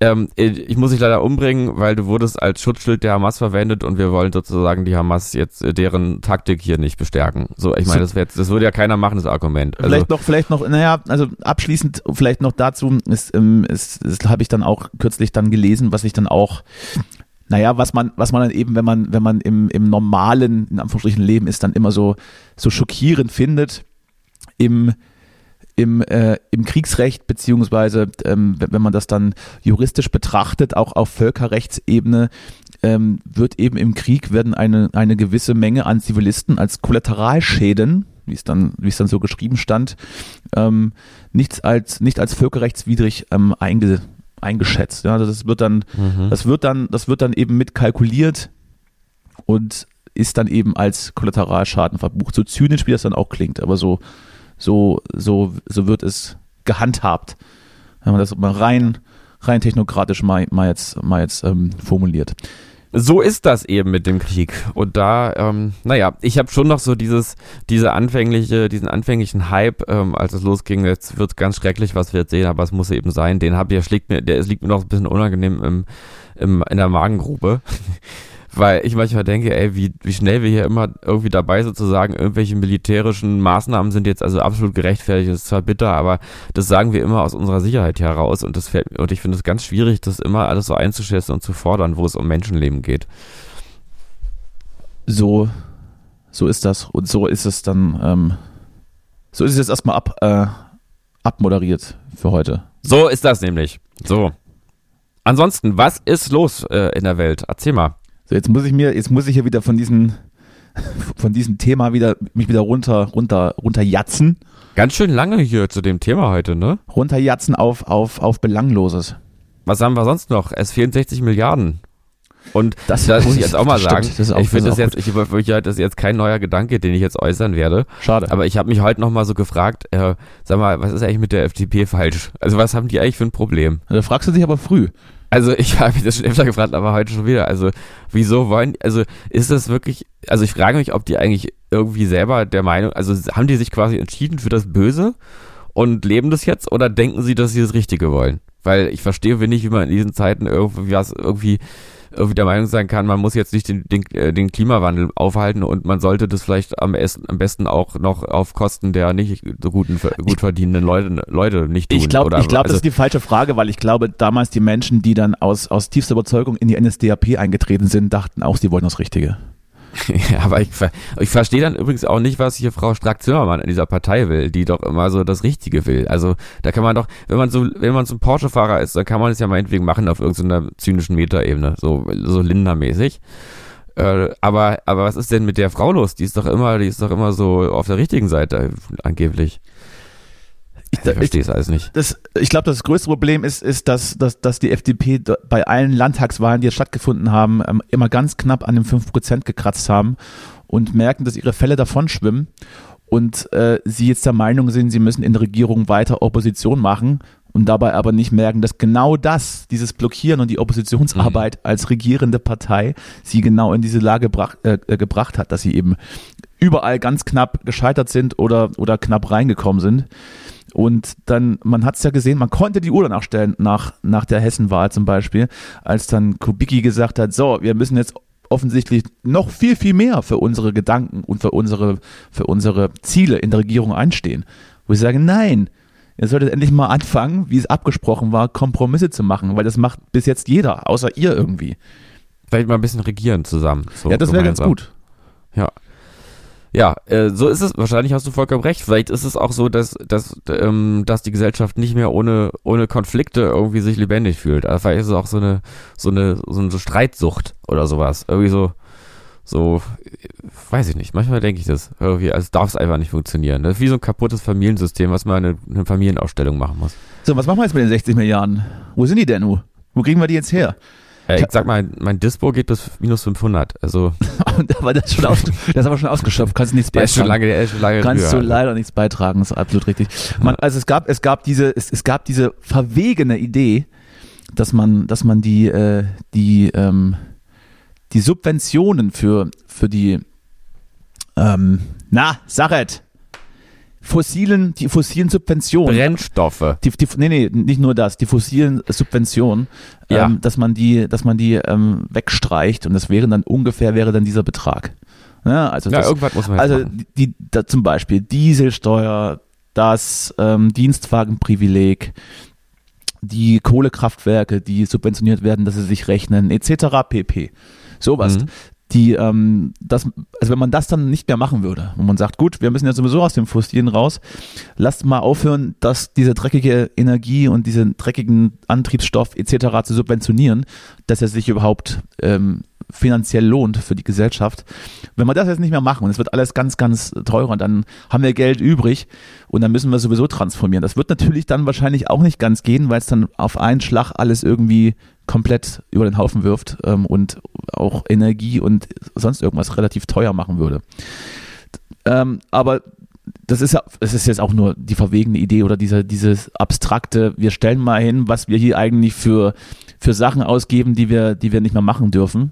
ähm, ich muss dich leider umbringen, weil du wurdest als Schutzschild der Hamas verwendet und wir wollen sozusagen die Hamas jetzt äh, deren Taktik hier nicht bestärken. So, ich meine, das, wär, das würde ja keiner machen, das Argument. Also, vielleicht noch, vielleicht noch, naja, also abschließend vielleicht noch dazu, ist, ähm, ist, ist habe ich dann auch kürzlich dann gelesen, was ich dann auch naja, was man, was man dann eben, wenn man, wenn man im, im normalen, in Anführungsstrichen Leben ist, dann immer so, so schockierend findet, im, im, äh, im Kriegsrecht, beziehungsweise ähm, wenn man das dann juristisch betrachtet, auch auf Völkerrechtsebene, ähm, wird eben im Krieg werden eine, eine gewisse Menge an Zivilisten als Kollateralschäden, wie es dann, wie es dann so geschrieben stand, ähm, nichts als, nicht als völkerrechtswidrig ähm, einge, eingeschätzt. Ja, also das wird dann, mhm. das wird dann, das wird dann eben mitkalkuliert und ist dann eben als Kollateralschaden verbucht. So zynisch wie das dann auch klingt, aber so, so, so, so wird es gehandhabt. Wenn man das mal rein, rein technokratisch mal, mal jetzt, mal jetzt ähm, formuliert so ist das eben mit dem Krieg. Und da, ähm, naja, ich habe schon noch so dieses, diese anfängliche, diesen anfänglichen Hype, ähm, als es losging, jetzt wird ganz schrecklich, was wir jetzt sehen, aber es muss eben sein. Den habe ich, schlägt mir, der liegt mir noch ein bisschen unangenehm im, im, in der Magengrube. weil ich manchmal denke, ey, wie, wie schnell wir hier immer irgendwie dabei sozusagen, irgendwelche militärischen Maßnahmen sind jetzt also absolut gerechtfertigt, das ist zwar bitter, aber das sagen wir immer aus unserer Sicherheit heraus und das fällt, und ich finde es ganz schwierig, das immer alles so einzuschätzen und zu fordern, wo es um Menschenleben geht. So, so ist das und so ist es dann, ähm, so ist es jetzt erstmal ab, äh, abmoderiert für heute. So ist das nämlich. So. Ansonsten, was ist los äh, in der Welt? Erzähl mal. So, jetzt muss ich mir, jetzt muss ich ja wieder von diesem, von diesem Thema wieder, mich wieder runter, runter, runterjatzen. Ganz schön lange hier zu dem Thema heute, ne? Runterjatzen auf, auf, auf Belangloses. Was haben wir sonst noch? Es fehlen 60 Milliarden. Und das, das muss ich jetzt auch mal sagen. Stimmt, ich finde das jetzt, ich überfürchte, das ist jetzt kein neuer Gedanke, den ich jetzt äußern werde. Schade. Aber ich habe mich heute noch mal so gefragt, äh, sag mal, was ist eigentlich mit der FDP falsch? Also was haben die eigentlich für ein Problem? Da fragst du dich aber früh. Also ich habe mich das schon öfter gefragt, aber heute schon wieder. Also wieso wollen, also ist das wirklich, also ich frage mich, ob die eigentlich irgendwie selber der Meinung, also haben die sich quasi entschieden für das Böse und leben das jetzt oder denken sie, dass sie das Richtige wollen? Weil ich verstehe nicht, wie man in diesen Zeiten irgendwie was irgendwie irgendwie der Meinung sein kann, man muss jetzt nicht den, den, äh, den Klimawandel aufhalten und man sollte das vielleicht am, am besten auch noch auf Kosten der nicht so guten, gut verdienenden Leute, Leute nicht tun. Ich glaube, ich glaub, also, das ist die falsche Frage, weil ich glaube, damals die Menschen, die dann aus, aus tiefster Überzeugung in die NSDAP eingetreten sind, dachten auch, sie wollen das Richtige. Ja, aber ich, ich verstehe dann übrigens auch nicht, was hier Frau Strack-Zimmermann in dieser Partei will, die doch immer so das Richtige will. Also da kann man doch, wenn man so, wenn man so ein Porsche-Fahrer ist, dann kann man es ja meinetwegen machen auf irgendeiner zynischen Metaebene, so, so Lindermäßig. Äh, aber, aber was ist denn mit der Frau los? Die ist doch immer, die ist doch immer so auf der richtigen Seite, angeblich. Ich, ich verstehe es alles nicht. Das, ich glaube, das größte Problem ist, ist dass, dass, dass die FDP bei allen Landtagswahlen, die jetzt stattgefunden haben, ähm, immer ganz knapp an den 5% gekratzt haben und merken, dass ihre Fälle davon schwimmen und äh, sie jetzt der Meinung sind, sie müssen in der Regierung weiter Opposition machen und dabei aber nicht merken, dass genau das, dieses Blockieren und die Oppositionsarbeit mhm. als regierende Partei sie genau in diese Lage brach, äh, äh, gebracht hat, dass sie eben überall ganz knapp gescheitert sind oder, oder knapp reingekommen sind. Und dann, man hat es ja gesehen, man konnte die Uhr danach stellen, nach, nach der Hessenwahl zum Beispiel, als dann Kubicki gesagt hat, so, wir müssen jetzt offensichtlich noch viel, viel mehr für unsere Gedanken und für unsere, für unsere Ziele in der Regierung einstehen. Wo ich sage, nein, ihr solltet endlich mal anfangen, wie es abgesprochen war, Kompromisse zu machen, weil das macht bis jetzt jeder, außer ihr irgendwie. vielleicht mal ein bisschen regieren zusammen. So ja, das wäre ganz gut. Ja, äh, so ist es. Wahrscheinlich hast du vollkommen recht. Vielleicht ist es auch so, dass, dass, ähm, dass die Gesellschaft nicht mehr ohne, ohne Konflikte irgendwie sich lebendig fühlt. Also vielleicht ist es auch so eine, so eine, so eine Streitsucht oder sowas. Irgendwie so, so, weiß ich nicht. Manchmal denke ich das. Irgendwie, als darf es einfach nicht funktionieren. Das ist wie so ein kaputtes Familiensystem, was man eine, eine Familienausstellung machen muss. So, was machen wir jetzt mit den 60 Milliarden? Wo sind die denn nun? Wo kriegen wir die jetzt her? Äh, ich sag mal, mein Dispo geht bis minus 500. Also, aber das ist, schon aus, das ist aber schon ausgeschöpft. Kannst nichts der ist schon beitragen. lange, der ist schon lange Kannst du drüber. leider nichts beitragen, das ist absolut richtig. Man, also es gab, es gab diese, es, es gab diese verwegene Idee, dass man, dass man die, äh, die, ähm, die Subventionen für, für die, ähm, na, Sachet, fossilen, die fossilen Subventionen. Brennstoffe. Die, die, nee, nee, nicht nur das, die fossilen Subventionen, Ja. ähm, dass man die, dass man die ähm, wegstreicht und das wäre dann ungefähr wäre dann dieser Betrag. Ja, also Ja, das, irgendwas muss man also machen. die, die da zum Beispiel Dieselsteuer, das ähm, Dienstwagenprivileg, die Kohlekraftwerke, die subventioniert werden, dass sie sich rechnen, etc. pp. Sowas. Mhm. Die, ähm, das, also wenn man das dann nicht mehr machen würde, wo man sagt, gut, wir müssen ja sowieso aus dem Fossilen raus, lasst mal aufhören, dass diese dreckige Energie und diesen dreckigen Antriebsstoff etc. zu subventionieren, dass er sich überhaupt ähm, finanziell lohnt für die Gesellschaft. Wenn wir das jetzt nicht mehr machen und es wird alles ganz, ganz teurer, dann haben wir Geld übrig und dann müssen wir sowieso transformieren. Das wird natürlich dann wahrscheinlich auch nicht ganz gehen, weil es dann auf einen Schlag alles irgendwie komplett über den Haufen wirft ähm, und auch Energie und sonst irgendwas relativ teuer machen würde. Ähm, aber das ist ja, das ist jetzt auch nur die verwegene Idee oder diese, dieses abstrakte, wir stellen mal hin, was wir hier eigentlich für, für Sachen ausgeben, die wir, die wir nicht mehr machen dürfen.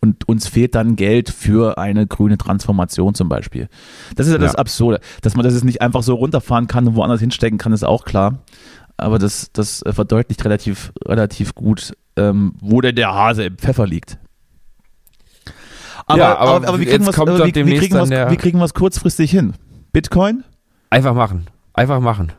Und uns fehlt dann Geld für eine grüne Transformation zum Beispiel. Das ist ja das Ja. Absurde. Dass man das jetzt nicht einfach so runterfahren kann und woanders hinstecken kann, ist auch klar. Aber das, das äh, verdeutlicht relativ, relativ gut, ähm, wo denn der Hase im Pfeffer liegt. Aber, Ja, aber aber, wie kriegen wir es aber wie, kriegen kriegen wir's kurzfristig hin? Bitcoin? Einfach machen. Einfach machen.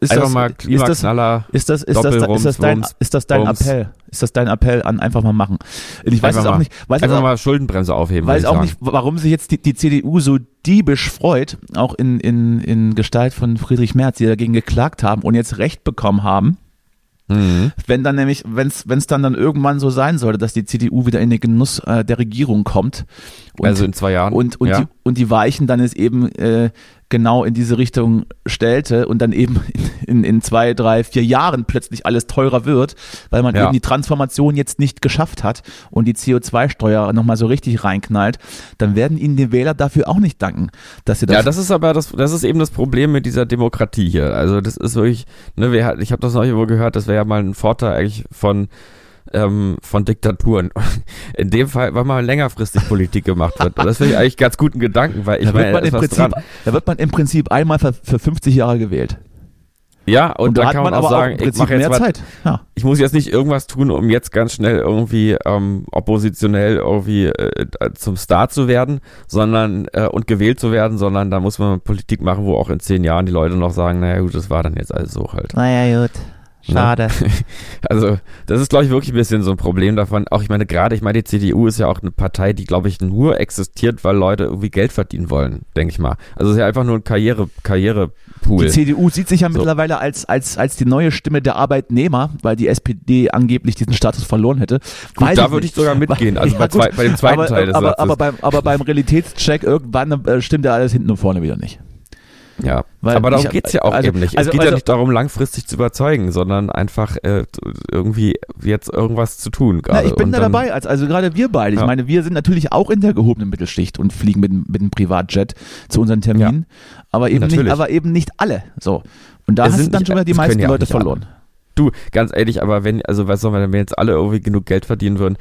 Ist Einfach das, mal ist das, Klimaknaller. ist das, ist das, ist das dein, Rums, ist das dein Rums. Appell? Ist das dein Appell an einfach mal machen? Ich weiß Einfach es auch mal. nicht, weiß Einfach auch, mal Schuldenbremse aufheben. weiß auch sagen. nicht, warum sich jetzt die, die CDU so diebisch freut, auch in, in, in Gestalt von Friedrich Merz, die dagegen geklagt haben und jetzt Recht bekommen haben. Mhm. Wenn dann nämlich, wenn es dann dann irgendwann so sein sollte, dass die CDU wieder in den Genuss äh, der Regierung kommt und, also in zwei Jahren. und, und, ja. die, und die Weichen dann es eben äh, genau in diese Richtung stellte und dann eben in, in zwei, drei, vier Jahren plötzlich alles teurer wird, weil man Ja. eben die Transformation jetzt nicht geschafft hat und die CO2-Steuer nochmal so richtig reinknallt, dann werden ihnen die Wähler dafür auch nicht danken, dass sie das, Ja, das ist aber das, das ist eben das Problem mit dieser Demokratie hier. Also das ist wirklich, ne, wir, ich habe das noch irgendwo gehört, das wäre ja mal ein Vorteil eigentlich von ähm, von Diktaturen. In dem Fall, weil mal längerfristig Politik gemacht wird. Und das finde ich eigentlich ganz guten Gedanken, weil ich da, wird meine, man da Prinzip, dran. da wird man im Prinzip einmal für, für 50 Jahre gewählt. Ja, und, Und, da da hat kann man man auch aber auch sagen, im ich mache jetzt mehr mal, Zeit. Ja. ich muss jetzt nicht irgendwas tun, um jetzt ganz schnell irgendwie ähm, oppositionell irgendwie äh, zum Star zu werden, sondern äh, und gewählt zu werden, sondern da muss man Politik machen, wo auch in zehn Jahren die Leute noch sagen, naja gut, das war dann jetzt alles so halt. Naja, gut. Schade. Also, das ist, glaube ich, wirklich ein bisschen so ein Problem davon. Auch, ich meine, gerade, ich meine, die CDU ist ja auch eine Partei, die, glaube ich, nur existiert, weil Leute irgendwie Geld verdienen wollen, denke ich mal. Also, es ist ja einfach nur ein Karriere, Karrierepool. Die CDU sieht sich ja So. mittlerweile als, als, als die neue Stimme der Arbeitnehmer, weil die SPD angeblich diesen Status verloren hätte. Gut, Weiß da würde ich sogar mitgehen, also Ja, bei, zwei, bei dem zweiten aber, Teil des aber, Satzes. aber, beim, aber beim Realitätscheck irgendwann äh, stimmt ja alles hinten und vorne wieder nicht. Ja, weil aber darum ich- geht's ja auch also- eben nicht. also- es geht also- ja nicht darum, langfristig zu überzeugen, sondern einfach äh, irgendwie jetzt irgendwas zu tun Na, ich bin Und da dann- dabei, als, also gerade wir beide. Ich Ja. meine, wir sind natürlich auch in der gehobenen Mittelschicht und fliegen mit, mit dem Privatjet zu unseren Terminen, aber, eben nicht, aber eben nicht alle. So. Und da Es sind dann nicht- schon wieder die es meisten ja Leute nicht alle. verloren. Du, ganz ehrlich, aber wenn, also was soll man wenn jetzt alle irgendwie genug Geld verdienen würden?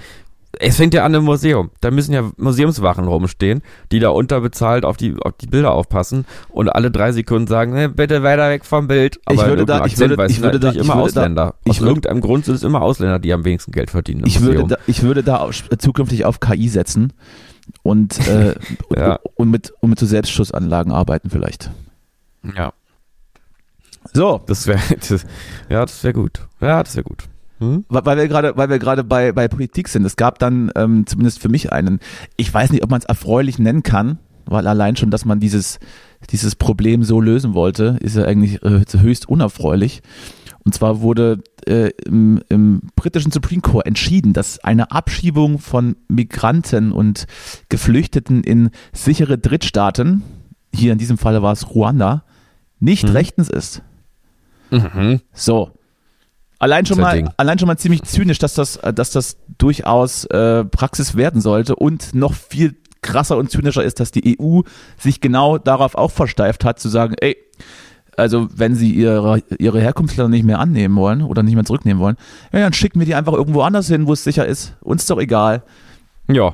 Es fängt ja an im Museum. Da müssen ja Museumswachen rumstehen, die da unterbezahlt auf die, auf die Bilder aufpassen und alle drei Sekunden sagen, ne, bitte weiter weg vom Bild. Aber Ich würde da- ich würde- ich würde da- ich immer würde da- Ausländer. ich Aus würde- irgendeinem Grund sind es immer Ausländer, die am wenigsten Geld verdienen Ich würde, Museum. da, ich würde da auch zukünftig auf KI setzen und, äh, Ja. und, und, mit, und mit so Selbstschussanlagen arbeiten vielleicht. ja, So, das wäre, ja, das wäre gut. Ja, das wäre gut. Hm? Weil wir gerade, weil wir gerade bei, bei Politik sind. Es gab dann ähm, zumindest für mich einen, ich weiß nicht, ob man es erfreulich nennen kann, weil allein schon, dass man dieses, dieses Problem so lösen wollte, ist ja eigentlich äh, höchst unerfreulich. Und zwar wurde äh, im, im britischen Supreme Court entschieden, dass eine Abschiebung von Migranten und Geflüchteten in sichere Drittstaaten, hier in diesem Falle war es Ruanda, nicht Mhm. rechtens ist. Mhm. So. Allein schon, mal, Ding. allein schon mal ziemlich zynisch, dass das, äh, dass das durchaus äh, Praxis werden sollte und noch viel krasser und zynischer ist, dass die EU sich genau darauf auch versteift hat, zu sagen, ey, also wenn sie ihre, ihre Herkunftsländer nicht mehr annehmen wollen oder nicht mehr zurücknehmen wollen, ja, dann schicken wir die einfach irgendwo anders hin, wo es sicher ist. Uns ist doch egal. Ja.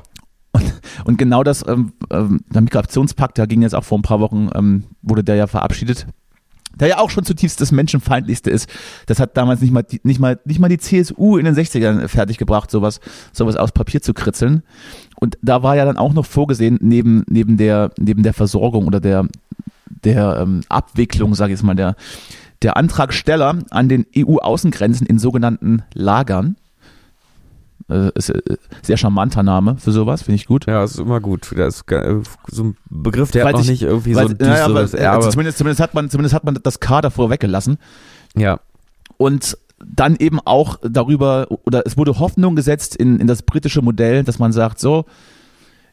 Und genau das, ähm, ähm, der Migrationspakt, da ging jetzt auch vor ein paar Wochen, ähm, wurde der ja verabschiedet, der ja auch schon zutiefst das Menschenfeindlichste ist. Das hat damals nicht mal, die, nicht mal, nicht mal die CSU in den 60ern fertiggebracht, sowas, sowas aus Papier zu kritzeln. Und da war ja dann auch noch vorgesehen, neben, neben der, neben der Versorgung oder der, der ähm, Abwicklung, sage ich jetzt mal, der, der Antragsteller an den EU-Außengrenzen in sogenannten Lagern. Äh, ist, äh, sehr charmanter Name für sowas, finde ich gut. Ja, ist immer gut. Das ist ge- so ein Begriff, der Weil hat noch sich- nicht irgendwie so ein naja, aber, äh, also zumindest, zumindest, hat man, zumindest hat man das K davor weggelassen. Ja. Und dann eben auch darüber, oder es wurde Hoffnung gesetzt in, in das britische Modell, dass man sagt, so,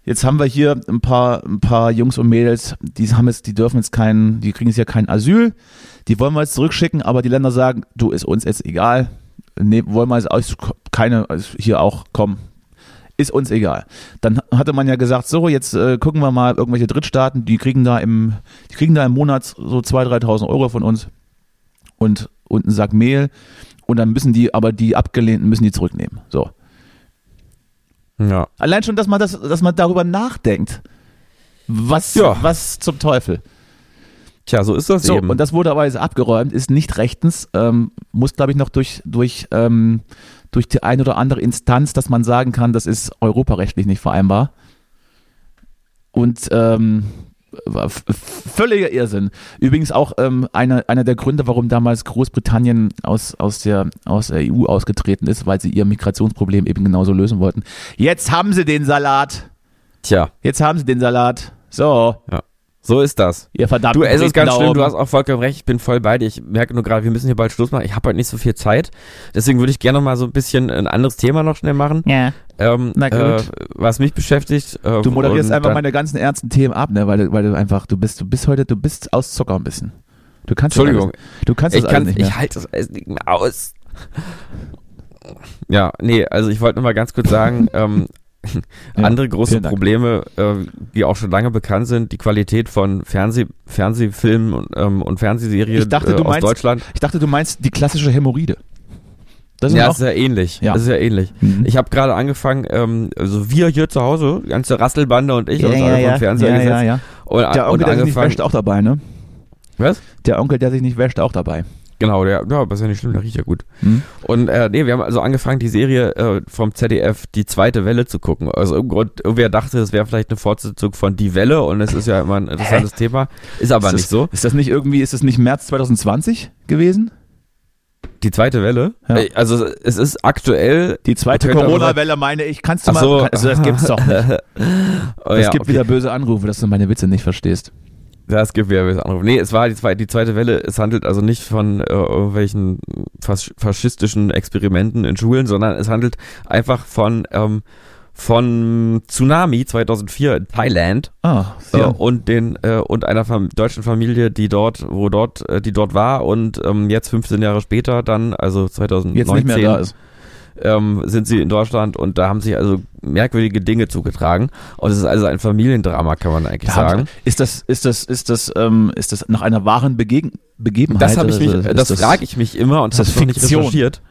jetzt haben wir hier ein paar, ein paar Jungs und Mädels, die haben jetzt, die dürfen jetzt keinen, die kriegen jetzt ja kein Asyl, die wollen wir jetzt zurückschicken, aber die Länder sagen, du, ist uns jetzt egal, nee, wollen wir jetzt aus, keine, also hier auch, komm, ist uns egal. Dann hatte man ja gesagt, so, jetzt äh, gucken wir mal irgendwelche Drittstaaten, die kriegen da im, die kriegen da im Monat so 2.000, 3.000 Euro von uns und, und einen Sack Mehl und dann müssen die, aber die Abgelehnten müssen die zurücknehmen. So. Ja. Allein schon, dass man das, dass man darüber nachdenkt. Was, Ja. was zum Teufel. Tja, so ist das So, eben. und das wurde aber jetzt abgeräumt, ist nicht rechtens, ähm, muss, glaube ich, noch durch, durch, ähm, durch die eine oder andere Instanz, dass man sagen kann, das ist europarechtlich nicht vereinbar. Und ähm, völliger Irrsinn. Übrigens auch ähm, einer, einer der Gründe, warum damals Großbritannien aus, aus, der, aus der EU ausgetreten ist, weil sie ihr Migrationsproblem eben genauso lösen wollten. Jetzt haben sie den Salat. Tja, Jetzt haben sie den Salat. So, so ist das. ihr verdammten Du, es ist ganz schlimm, du hast auch vollkommen recht, ich bin voll bei dir. Ich merke nur gerade, wir müssen hier bald Schluss machen. Ich habe heute nicht so viel Zeit. Deswegen würde ich gerne noch mal so ein bisschen ein anderes Thema noch schnell machen. Ja. Ähm, Na gut. Äh, was mich beschäftigt. Äh, Du moderierst einfach meine ganzen ernsten Themen ab, ne? Weil du, weil du einfach, du bist, du bist heute, du bist aus Zucker ein bisschen. Du kannst das Entschuldigung, alles, du kannst ich das alles kann, nicht mehr. ich halte das alles nicht mehr aus. Ja, nee, also ich wollte noch mal ganz kurz sagen, ähm, Ja, andere große. Probleme, äh, die auch schon lange bekannt sind, die Qualität von Fernseh, Fernsehfilmen und, ähm, und Fernsehserien dachte, äh, aus meinst- Deutschland. Ich dachte, du meinst die klassische Hämorrhoide. Das ist Ja, ist ja ähnlich. Ja. Das ist ja ähnlich. Mhm. Ich habe gerade angefangen, ähm, also wir hier zu Hause, ganze Rasselbande und ich, ja, uns ja, alle ja, vom Fernseher ja, gesetzt ja, ja. und, Der Onkel, der sich nicht wäscht, auch dabei, ne? Was? Der Onkel, der sich nicht wäscht, auch dabei. Genau, der, ja, das ist ja nicht schlimm, der riecht ja gut. Mhm. Und äh, nee, wir haben also angefangen, die Serie äh, vom ZDF, die zweite Welle zu gucken. Also im Grund, irgendwer dachte, es wäre vielleicht eine Fortsetzung von Die Welle und es ist ja immer ein interessantes Thema. Ist aber Ist nicht das- so. Ist das nicht irgendwie, ist das nicht März 2020 gewesen? Die zweite Welle? Ja. Also es ist aktuell. Die zweite Corona-Welle meine ich. Kannst du Ach mal, so. kann, also das gibt's doch nicht. Oh, Es ja, gibt okay. wieder böse Anrufe, dass du meine Witze nicht verstehst. Das gibt wieder was anderes. Nee, es war die zweite, die zweite Welle. Es handelt also nicht von äh, irgendwelchen fas faschistischen Experimenten in Schulen, sondern es handelt einfach von, ähm, von Tsunami 2004 in Thailand Ah, äh, ja. und den äh, und einer Fam deutschen Familie, die dort, wo dort, äh, die dort war und ähm, jetzt 15 Jahre später dann, also 2019, Jetzt nicht mehr da ist. Ähm, sind sie in Deutschland und da haben sich also merkwürdige Dinge zugetragen. Und es ist also ein Familiendrama, kann man eigentlich Da sagen. Ist das, ist das, ist das, ähm, ist das nach einer wahren Begeg Begebenheit? Das habe ich mich, oder das, ist frage ich mich immer und habe das nicht Fiktion? recherchiert.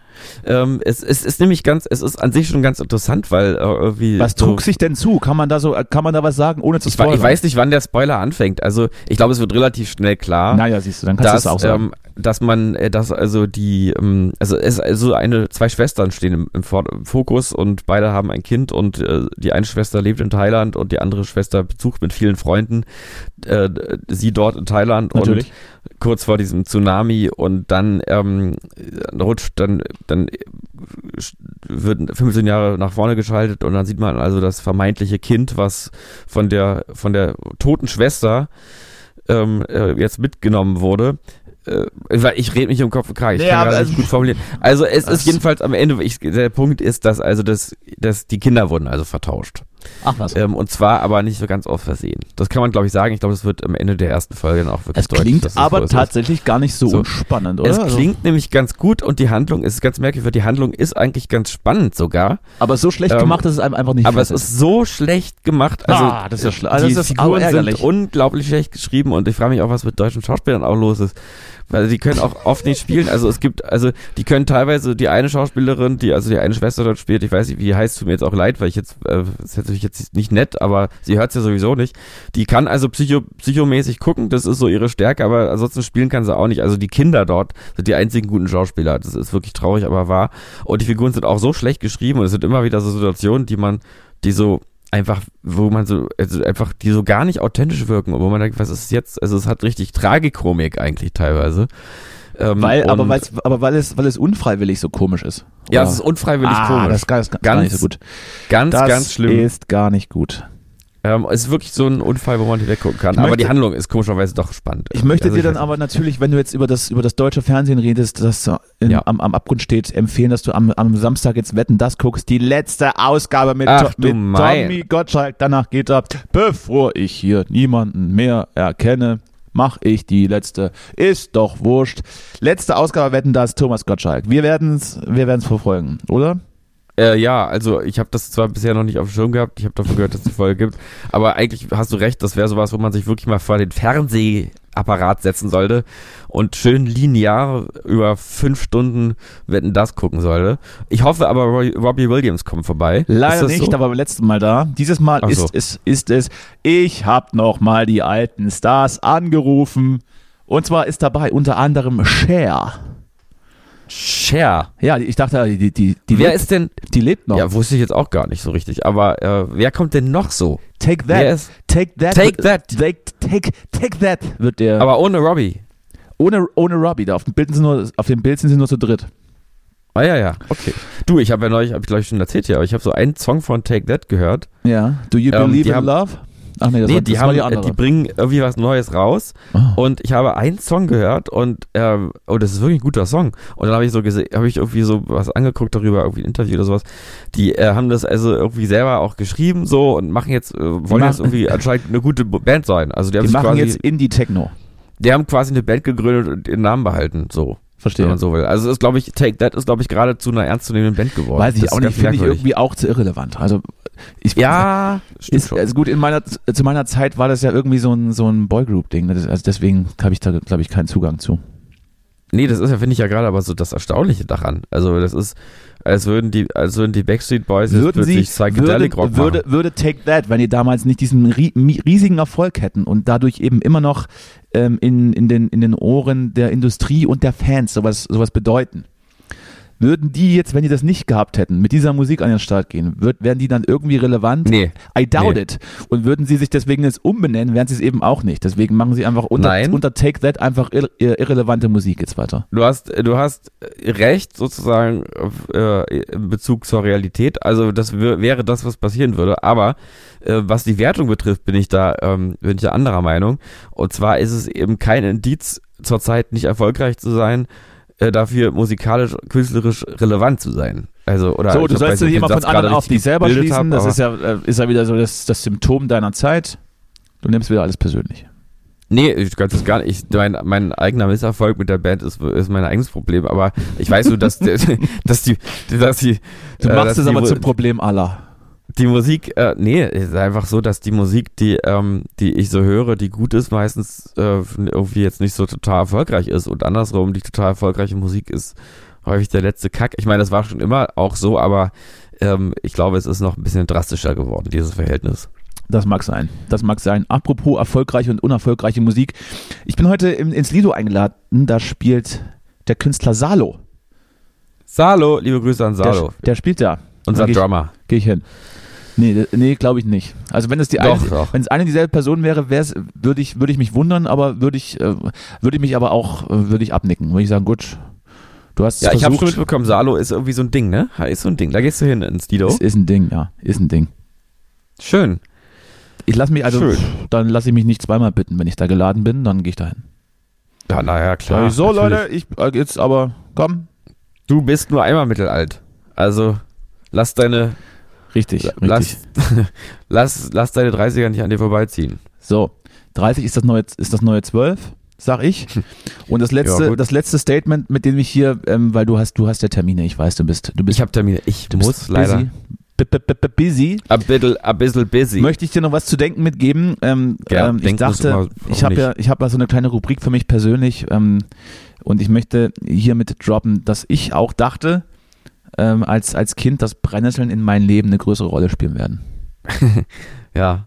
Ähm, es, es ist nämlich ganz, es ist an sich schon ganz interessant, weil äh, irgendwie Was so, trug sich denn zu? Kann man da so, kann man da was sagen, ohne zu ich, spoilern? ich weiß nicht, wann der Spoiler anfängt. Also ich glaube, es wird relativ schnell klar. Naja, siehst du, dann kannst du es auch sagen. ähm, dass man, äh, dass also die, ähm, also es also eine, zwei Schwestern stehen im, im, Fokus und beide haben ein Kind und äh, die eine Schwester lebt in Thailand und die andere Schwester besucht mit vielen Freunden äh, sie dort in Thailand Natürlich. und kurz vor diesem Tsunami und dann ähm, rutscht dann dann wird 15 Jahre nach vorne geschaltet und dann sieht man also das vermeintliche Kind, was von der von der toten Schwester ähm, äh, jetzt mitgenommen wurde. Äh, weil ich rede mich im Kopf und Kragen. Ich Ja, kann also- nicht gut formulieren. Also es ist jedenfalls am Ende, ich, der Punkt ist, dass also das, dass die Kinder wurden also vertauscht. Ach was. Ähm, und zwar aber nicht so ganz aus Versehen. Das kann man, glaube ich, sagen. Ich glaube, das wird am Ende der ersten Folge dann auch wirklich es deutlich, klingt das aber so ist. tatsächlich gar nicht so, So. unspannend, oder? Es Also- klingt nämlich ganz gut und die Handlung ist ganz merkwürdig, die Handlung ist eigentlich ganz spannend sogar. aber so schlecht ähm, gemacht, dass es einem einfach nicht aber es ist so schlecht gemacht. Also, Ah, das ist ja schle- also die das ist Figuren sind unglaublich schlecht geschrieben und ich frage mich auch, was mit deutschen Schauspielern auch los ist. Weil die können auch oft nicht spielen. Also es gibt, also die können teilweise die eine Schauspielerin, die also die eine Schwester dort spielt, ich weiß nicht, wie heißt, tut mir jetzt auch leid, weil ich jetzt, äh, ist natürlich jetzt nicht nett, aber sie hört es ja sowieso nicht. Die kann also psycho, psychomäßig gucken, das ist so ihre Stärke, aber ansonsten spielen kann sie auch nicht. Also die Kinder dort sind die einzigen guten Schauspieler. Das ist wirklich traurig, aber wahr. Und die Figuren sind auch so schlecht geschrieben und es sind immer wieder so Situationen, die man, die so einfach, wo man so, also einfach, die so gar nicht authentisch wirken und wo man denkt, was ist jetzt? Also es hat richtig Tragikomik eigentlich teilweise. Ähm, weil, aber, weil's, aber weil es, weil es unfreiwillig so komisch ist. ja, Oder? es ist unfreiwillig ah, komisch. Das ist gar, das ist gar Ganz nicht so gut. ganz, Das ganz schlimm. ist gar nicht gut. Ähm, es ist wirklich so ein Unfall, wo man nicht weggucken kann. Ich aber möchte- die Handlung ist komischerweise doch spannend. Ich möchte Also dir dann aber natürlich, wenn du jetzt über das, über das deutsche Fernsehen redest, das in, Ja. am, am Abgrund steht, empfehlen, dass du am, am Samstag jetzt Wetten, das guckst. Die letzte Ausgabe mit, Ach, mit. Tommy Gottschalk. Danach geht er, bevor ich hier niemanden mehr erkenne, mach ich die letzte. Ist doch wurscht. Letzte Ausgabe Wetten, das Thomas Gottschalk. Wir werden es wir werden's verfolgen, oder? Äh, ja, also ich habe das zwar bisher noch nicht auf dem Schirm gehabt, ich habe davon gehört, dass es die Folge gibt, aber eigentlich hast du recht, das wäre sowas, wo man sich wirklich mal vor den Fernsehapparat setzen sollte und schön linear über fünf Stunden Wetten das gucken sollte. Ich hoffe aber, Robbie Williams kommt vorbei. Leider Ist nicht, so? aber beim letzten Mal da. Dieses Mal Ach so. ist, es, ist es, ich habe noch mal die alten Stars angerufen. Und zwar ist dabei unter anderem Cher. Cher. Ja, ich dachte, die, die, die, wer lebt, ist denn, die lebt noch. ja, wusste ich jetzt auch gar nicht so richtig, aber äh, wer kommt denn noch so? take Wer that. ist, Take that. Take that. Take, take, take that wird der. aber ohne Robbie. ohne, ohne Robbie. Da auf dem Bild sind nur, auf dem Bild sind sie nur zu dritt. Ah ja, ja, okay. Du, ich habe ja neulich, habe ich glaube ich schon erzählt hier, aber ich habe so einen Song von Take That gehört. Ja. Do you Ähm, believe die in haben- love? Ach nee, das nee, war, die das haben, war die andere. die bringen irgendwie was Neues raus Ah. und ich habe einen Song gehört und ähm, oh, das ist wirklich ein guter Song. Und dann habe ich so gesehen, habe ich irgendwie so was angeguckt darüber, irgendwie ein Interview oder sowas. Die äh, haben das also irgendwie selber auch geschrieben so und machen jetzt, äh, wollen jetzt irgendwie anscheinend eine gute Band sein. Also die haben die machen quasi, jetzt Indie-Techno. die haben quasi eine Band gegründet und den Namen behalten, so. Verstehe. Wenn man so will. Also ist, glaube ich, Take That ist, glaube ich, gerade zu einer ernstzunehmenden Band geworden. Weiß ich Das auch nicht, finde ich irgendwie auch zu irrelevant. Also ich Ja, ist, also gut, in meiner, zu meiner Zeit war das ja irgendwie so ein, so ein Boygroup-Ding. Also deswegen habe ich da, glaube ich, keinen Zugang zu. Nee, das ist ja, finde ich ja gerade aber so das Erstaunliche daran. Also das ist, als würden die, als würden die Backstreet Boys jetzt Würden Sie, Psychedelic würde, würde, machen. würde Take That, wenn die damals nicht diesen riesigen Erfolg hätten und dadurch eben immer noch ähm, in, in, den, in den Ohren der Industrie und der Fans sowas, sowas bedeuten, würden die jetzt, wenn die das nicht gehabt hätten, mit dieser Musik an den Start gehen, würd, wären die dann irgendwie relevant? Nee, I doubt Nee. it. Und würden sie sich deswegen jetzt umbenennen, wären sie es eben auch nicht. Deswegen machen sie einfach unter, Nein. unter Take That einfach irre, irrelevante Musik jetzt weiter. du hast, du hast recht sozusagen äh, in Bezug zur Realität. Also das wär- wäre das, was passieren würde. Aber äh, was die Wertung betrifft, bin ich da, ähm, bin ich da anderer Meinung. Und zwar ist es eben kein Indiz, zurzeit nicht erfolgreich zu sein, äh, dafür musikalisch, künstlerisch relevant zu sein. Also, oder So, du sollst weiß dir nicht, hier ob mal ich den von anderen auf dich selber schließen. hab, das ist ja, äh, ist ja wieder so das, das Symptom deiner Zeit. Du nimmst wieder alles persönlich. Nee, ich kann das gar nicht. Ich, mein, mein eigener Misserfolg mit der Band ist, ist mein eigenes Problem, aber ich weiß nur, dass, dass die, dass die, Du äh, machst dass es aber zum Problem aller. Die Musik, äh, nee, es ist einfach so, dass die Musik, die, ähm, die ich so höre, die gut ist, meistens äh, irgendwie jetzt nicht so total erfolgreich ist und andersrum, die total erfolgreiche Musik ist häufig der letzte Kack. Ich meine, das war schon immer auch so, aber ähm, ich glaube, es ist noch ein bisschen drastischer geworden, dieses Verhältnis. Das mag sein. Das mag sein. Apropos erfolgreiche und unerfolgreiche Musik. Ich bin heute im, ins Lido eingeladen. Da spielt der Künstler Salo. Salo, liebe Grüße an Salo. Der, der spielt da. Unser Drummer. Gehe ich hin. Nee, nee, glaube ich nicht. Also wenn es die Doch, eine, doch. wenn es eine dieselbe Person wäre, würde ich, würde ich mich wundern, aber würde ich, äh, würde ich mich aber auch, äh, würde ich abnicken. Würde ich sagen, gut, du hast Ja, ich habe schon mitbekommen, Salo ist irgendwie so ein Ding, ne? Ist so ein Ding. Da gehst du hin ins Lido. es ist ein Ding, ja, ist ein Ding. Schön. Ich lasse mich also, Schön. dann lasse ich mich nicht zweimal bitten. Wenn ich da geladen bin, dann gehe ich dahin. Ja, naja, klar. so natürlich. Leute, ich äh, jetzt aber komm. Du bist nur einmal mittelalt. Also lass deine Richtig, richtig. lass, lass, lass deine 30er nicht an dir vorbeiziehen. So, 30 ist das neue, ist das neue 12, sag ich. Und das letzte, Ja, das letzte Statement, mit dem ich hier, ähm, weil du hast, du hast ja Termine, ich weiß, du bist, du bist, Ich habe Termine. Ich du muss leider. busy. A bisschen, a bisschen busy. Möchte ich dir noch was zu denken mitgeben? Ähm, Ja, ähm, ich dachte, ich habe ja, ich habe ja so eine kleine Rubrik für mich persönlich ähm, und ich möchte hiermit droppen, dass ich auch dachte, ähm, als, als Kind, dass Brennnesseln in meinem Leben eine größere Rolle spielen werden. Ja.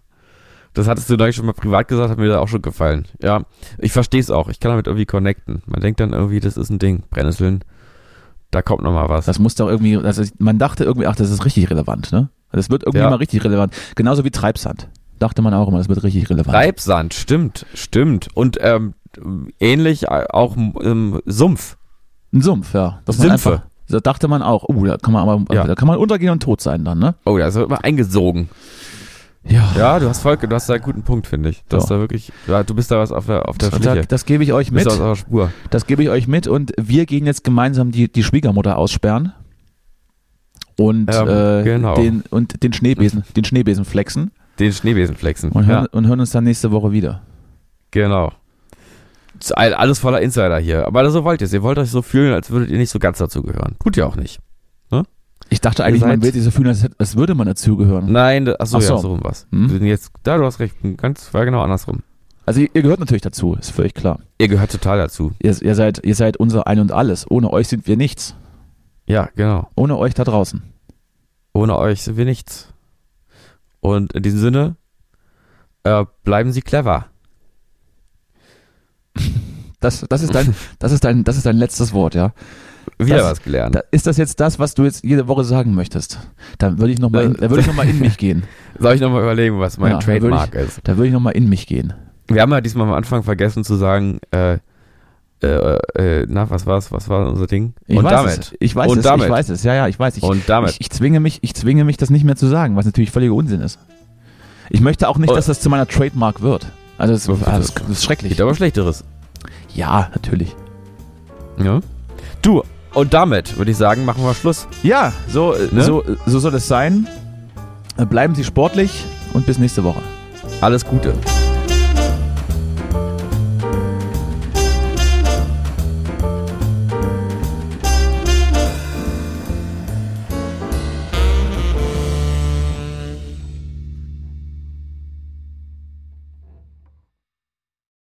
Das hattest du neulich schon mal privat gesagt, hat mir da auch schon gefallen. Ja, ich verstehe es auch. Ich kann damit irgendwie connecten. Man denkt dann irgendwie, das ist ein Ding. Brennnesseln, da kommt noch mal was. Das muss doch irgendwie, also man dachte irgendwie, ach, das ist richtig relevant, ne? Das wird irgendwie Ja. mal richtig relevant. Genauso wie Treibsand. Dachte man auch immer, das wird richtig relevant. Treibsand, stimmt, stimmt. Und ähm, ähnlich auch ähm, Sumpf. Ein Sumpf, ja. Dass man Sümpfe. einfach, da dachte man auch, oh, da kann man aber, Ja. da kann man untergehen und tot sein dann, ne? Oh, da ist er immer eingesogen. Ja. Ja, du hast voll, du hast da einen guten Punkt, finde ich. Du Ja. hast da wirklich, ja, du bist da was auf der, auf der Da, Schliche. das gebe ich euch bist mit. was auf der Spur. Das gebe ich euch mit und wir gehen jetzt gemeinsam die, die Schwiegermutter aussperren. Und, Ähm, äh, genau. den, und den Schneebesen, den Schneebesen flexen Den Schneebesen flexen. und hören, ja, und hören uns dann nächste Woche wieder. genau. Alles voller Insider hier. Aber so wollt ihr es. Ihr wollt euch so fühlen, als würdet ihr nicht so ganz dazugehören. Tut ihr auch nicht. Ich dachte eigentlich, Ihr man seid- will sich so fühlen, als, als würde man dazugehören. Nein, achso, Ach ja, so. so rum was. Hm? Jetzt, da, du hast recht, ganz, war genau andersrum. Also ihr, ihr gehört natürlich dazu, ist völlig klar. Ihr gehört total dazu. Ihr, ihr, seid, ihr seid unser Ein und Alles. Ohne euch sind wir nichts. Ja, genau. Ohne euch da draußen. Ohne euch sind wir nichts. Und in diesem Sinne, äh, bleiben Sie clever. Das, das, ist dein, das, ist dein, das ist dein letztes Wort, ja. Wieder Das- was gelernt. Da, ist das jetzt das, was du jetzt jede Woche sagen möchtest? Dann würde ich nochmal in, da ich noch mal in mich gehen. Soll ich nochmal überlegen, was mein Ja, da würde Trademark ist? Da würde ich nochmal in mich gehen. Wir haben ja diesmal am Anfang vergessen zu sagen, äh, äh, äh, na, was war's? Was war unser Ding? Ich Und weiß damit. Es. Ich weiß Und es. damit. Ich weiß es. Ja, ja, ich weiß. Ich, Und damit. Ich, ich, zwinge mich, ich zwinge mich, das nicht mehr zu sagen, was natürlich völliger Unsinn ist. Ich möchte auch nicht, Oh. dass das zu meiner Trademark wird. Also das, Oh, ah, das, das ist schrecklich. Geht aber Schlechteres. Ja, natürlich. Ja. Du, und damit würde ich sagen, machen wir Schluss. Ja, so, Ne? so, so soll es sein. Bleiben Sie sportlich und bis nächste Woche. Alles Gute.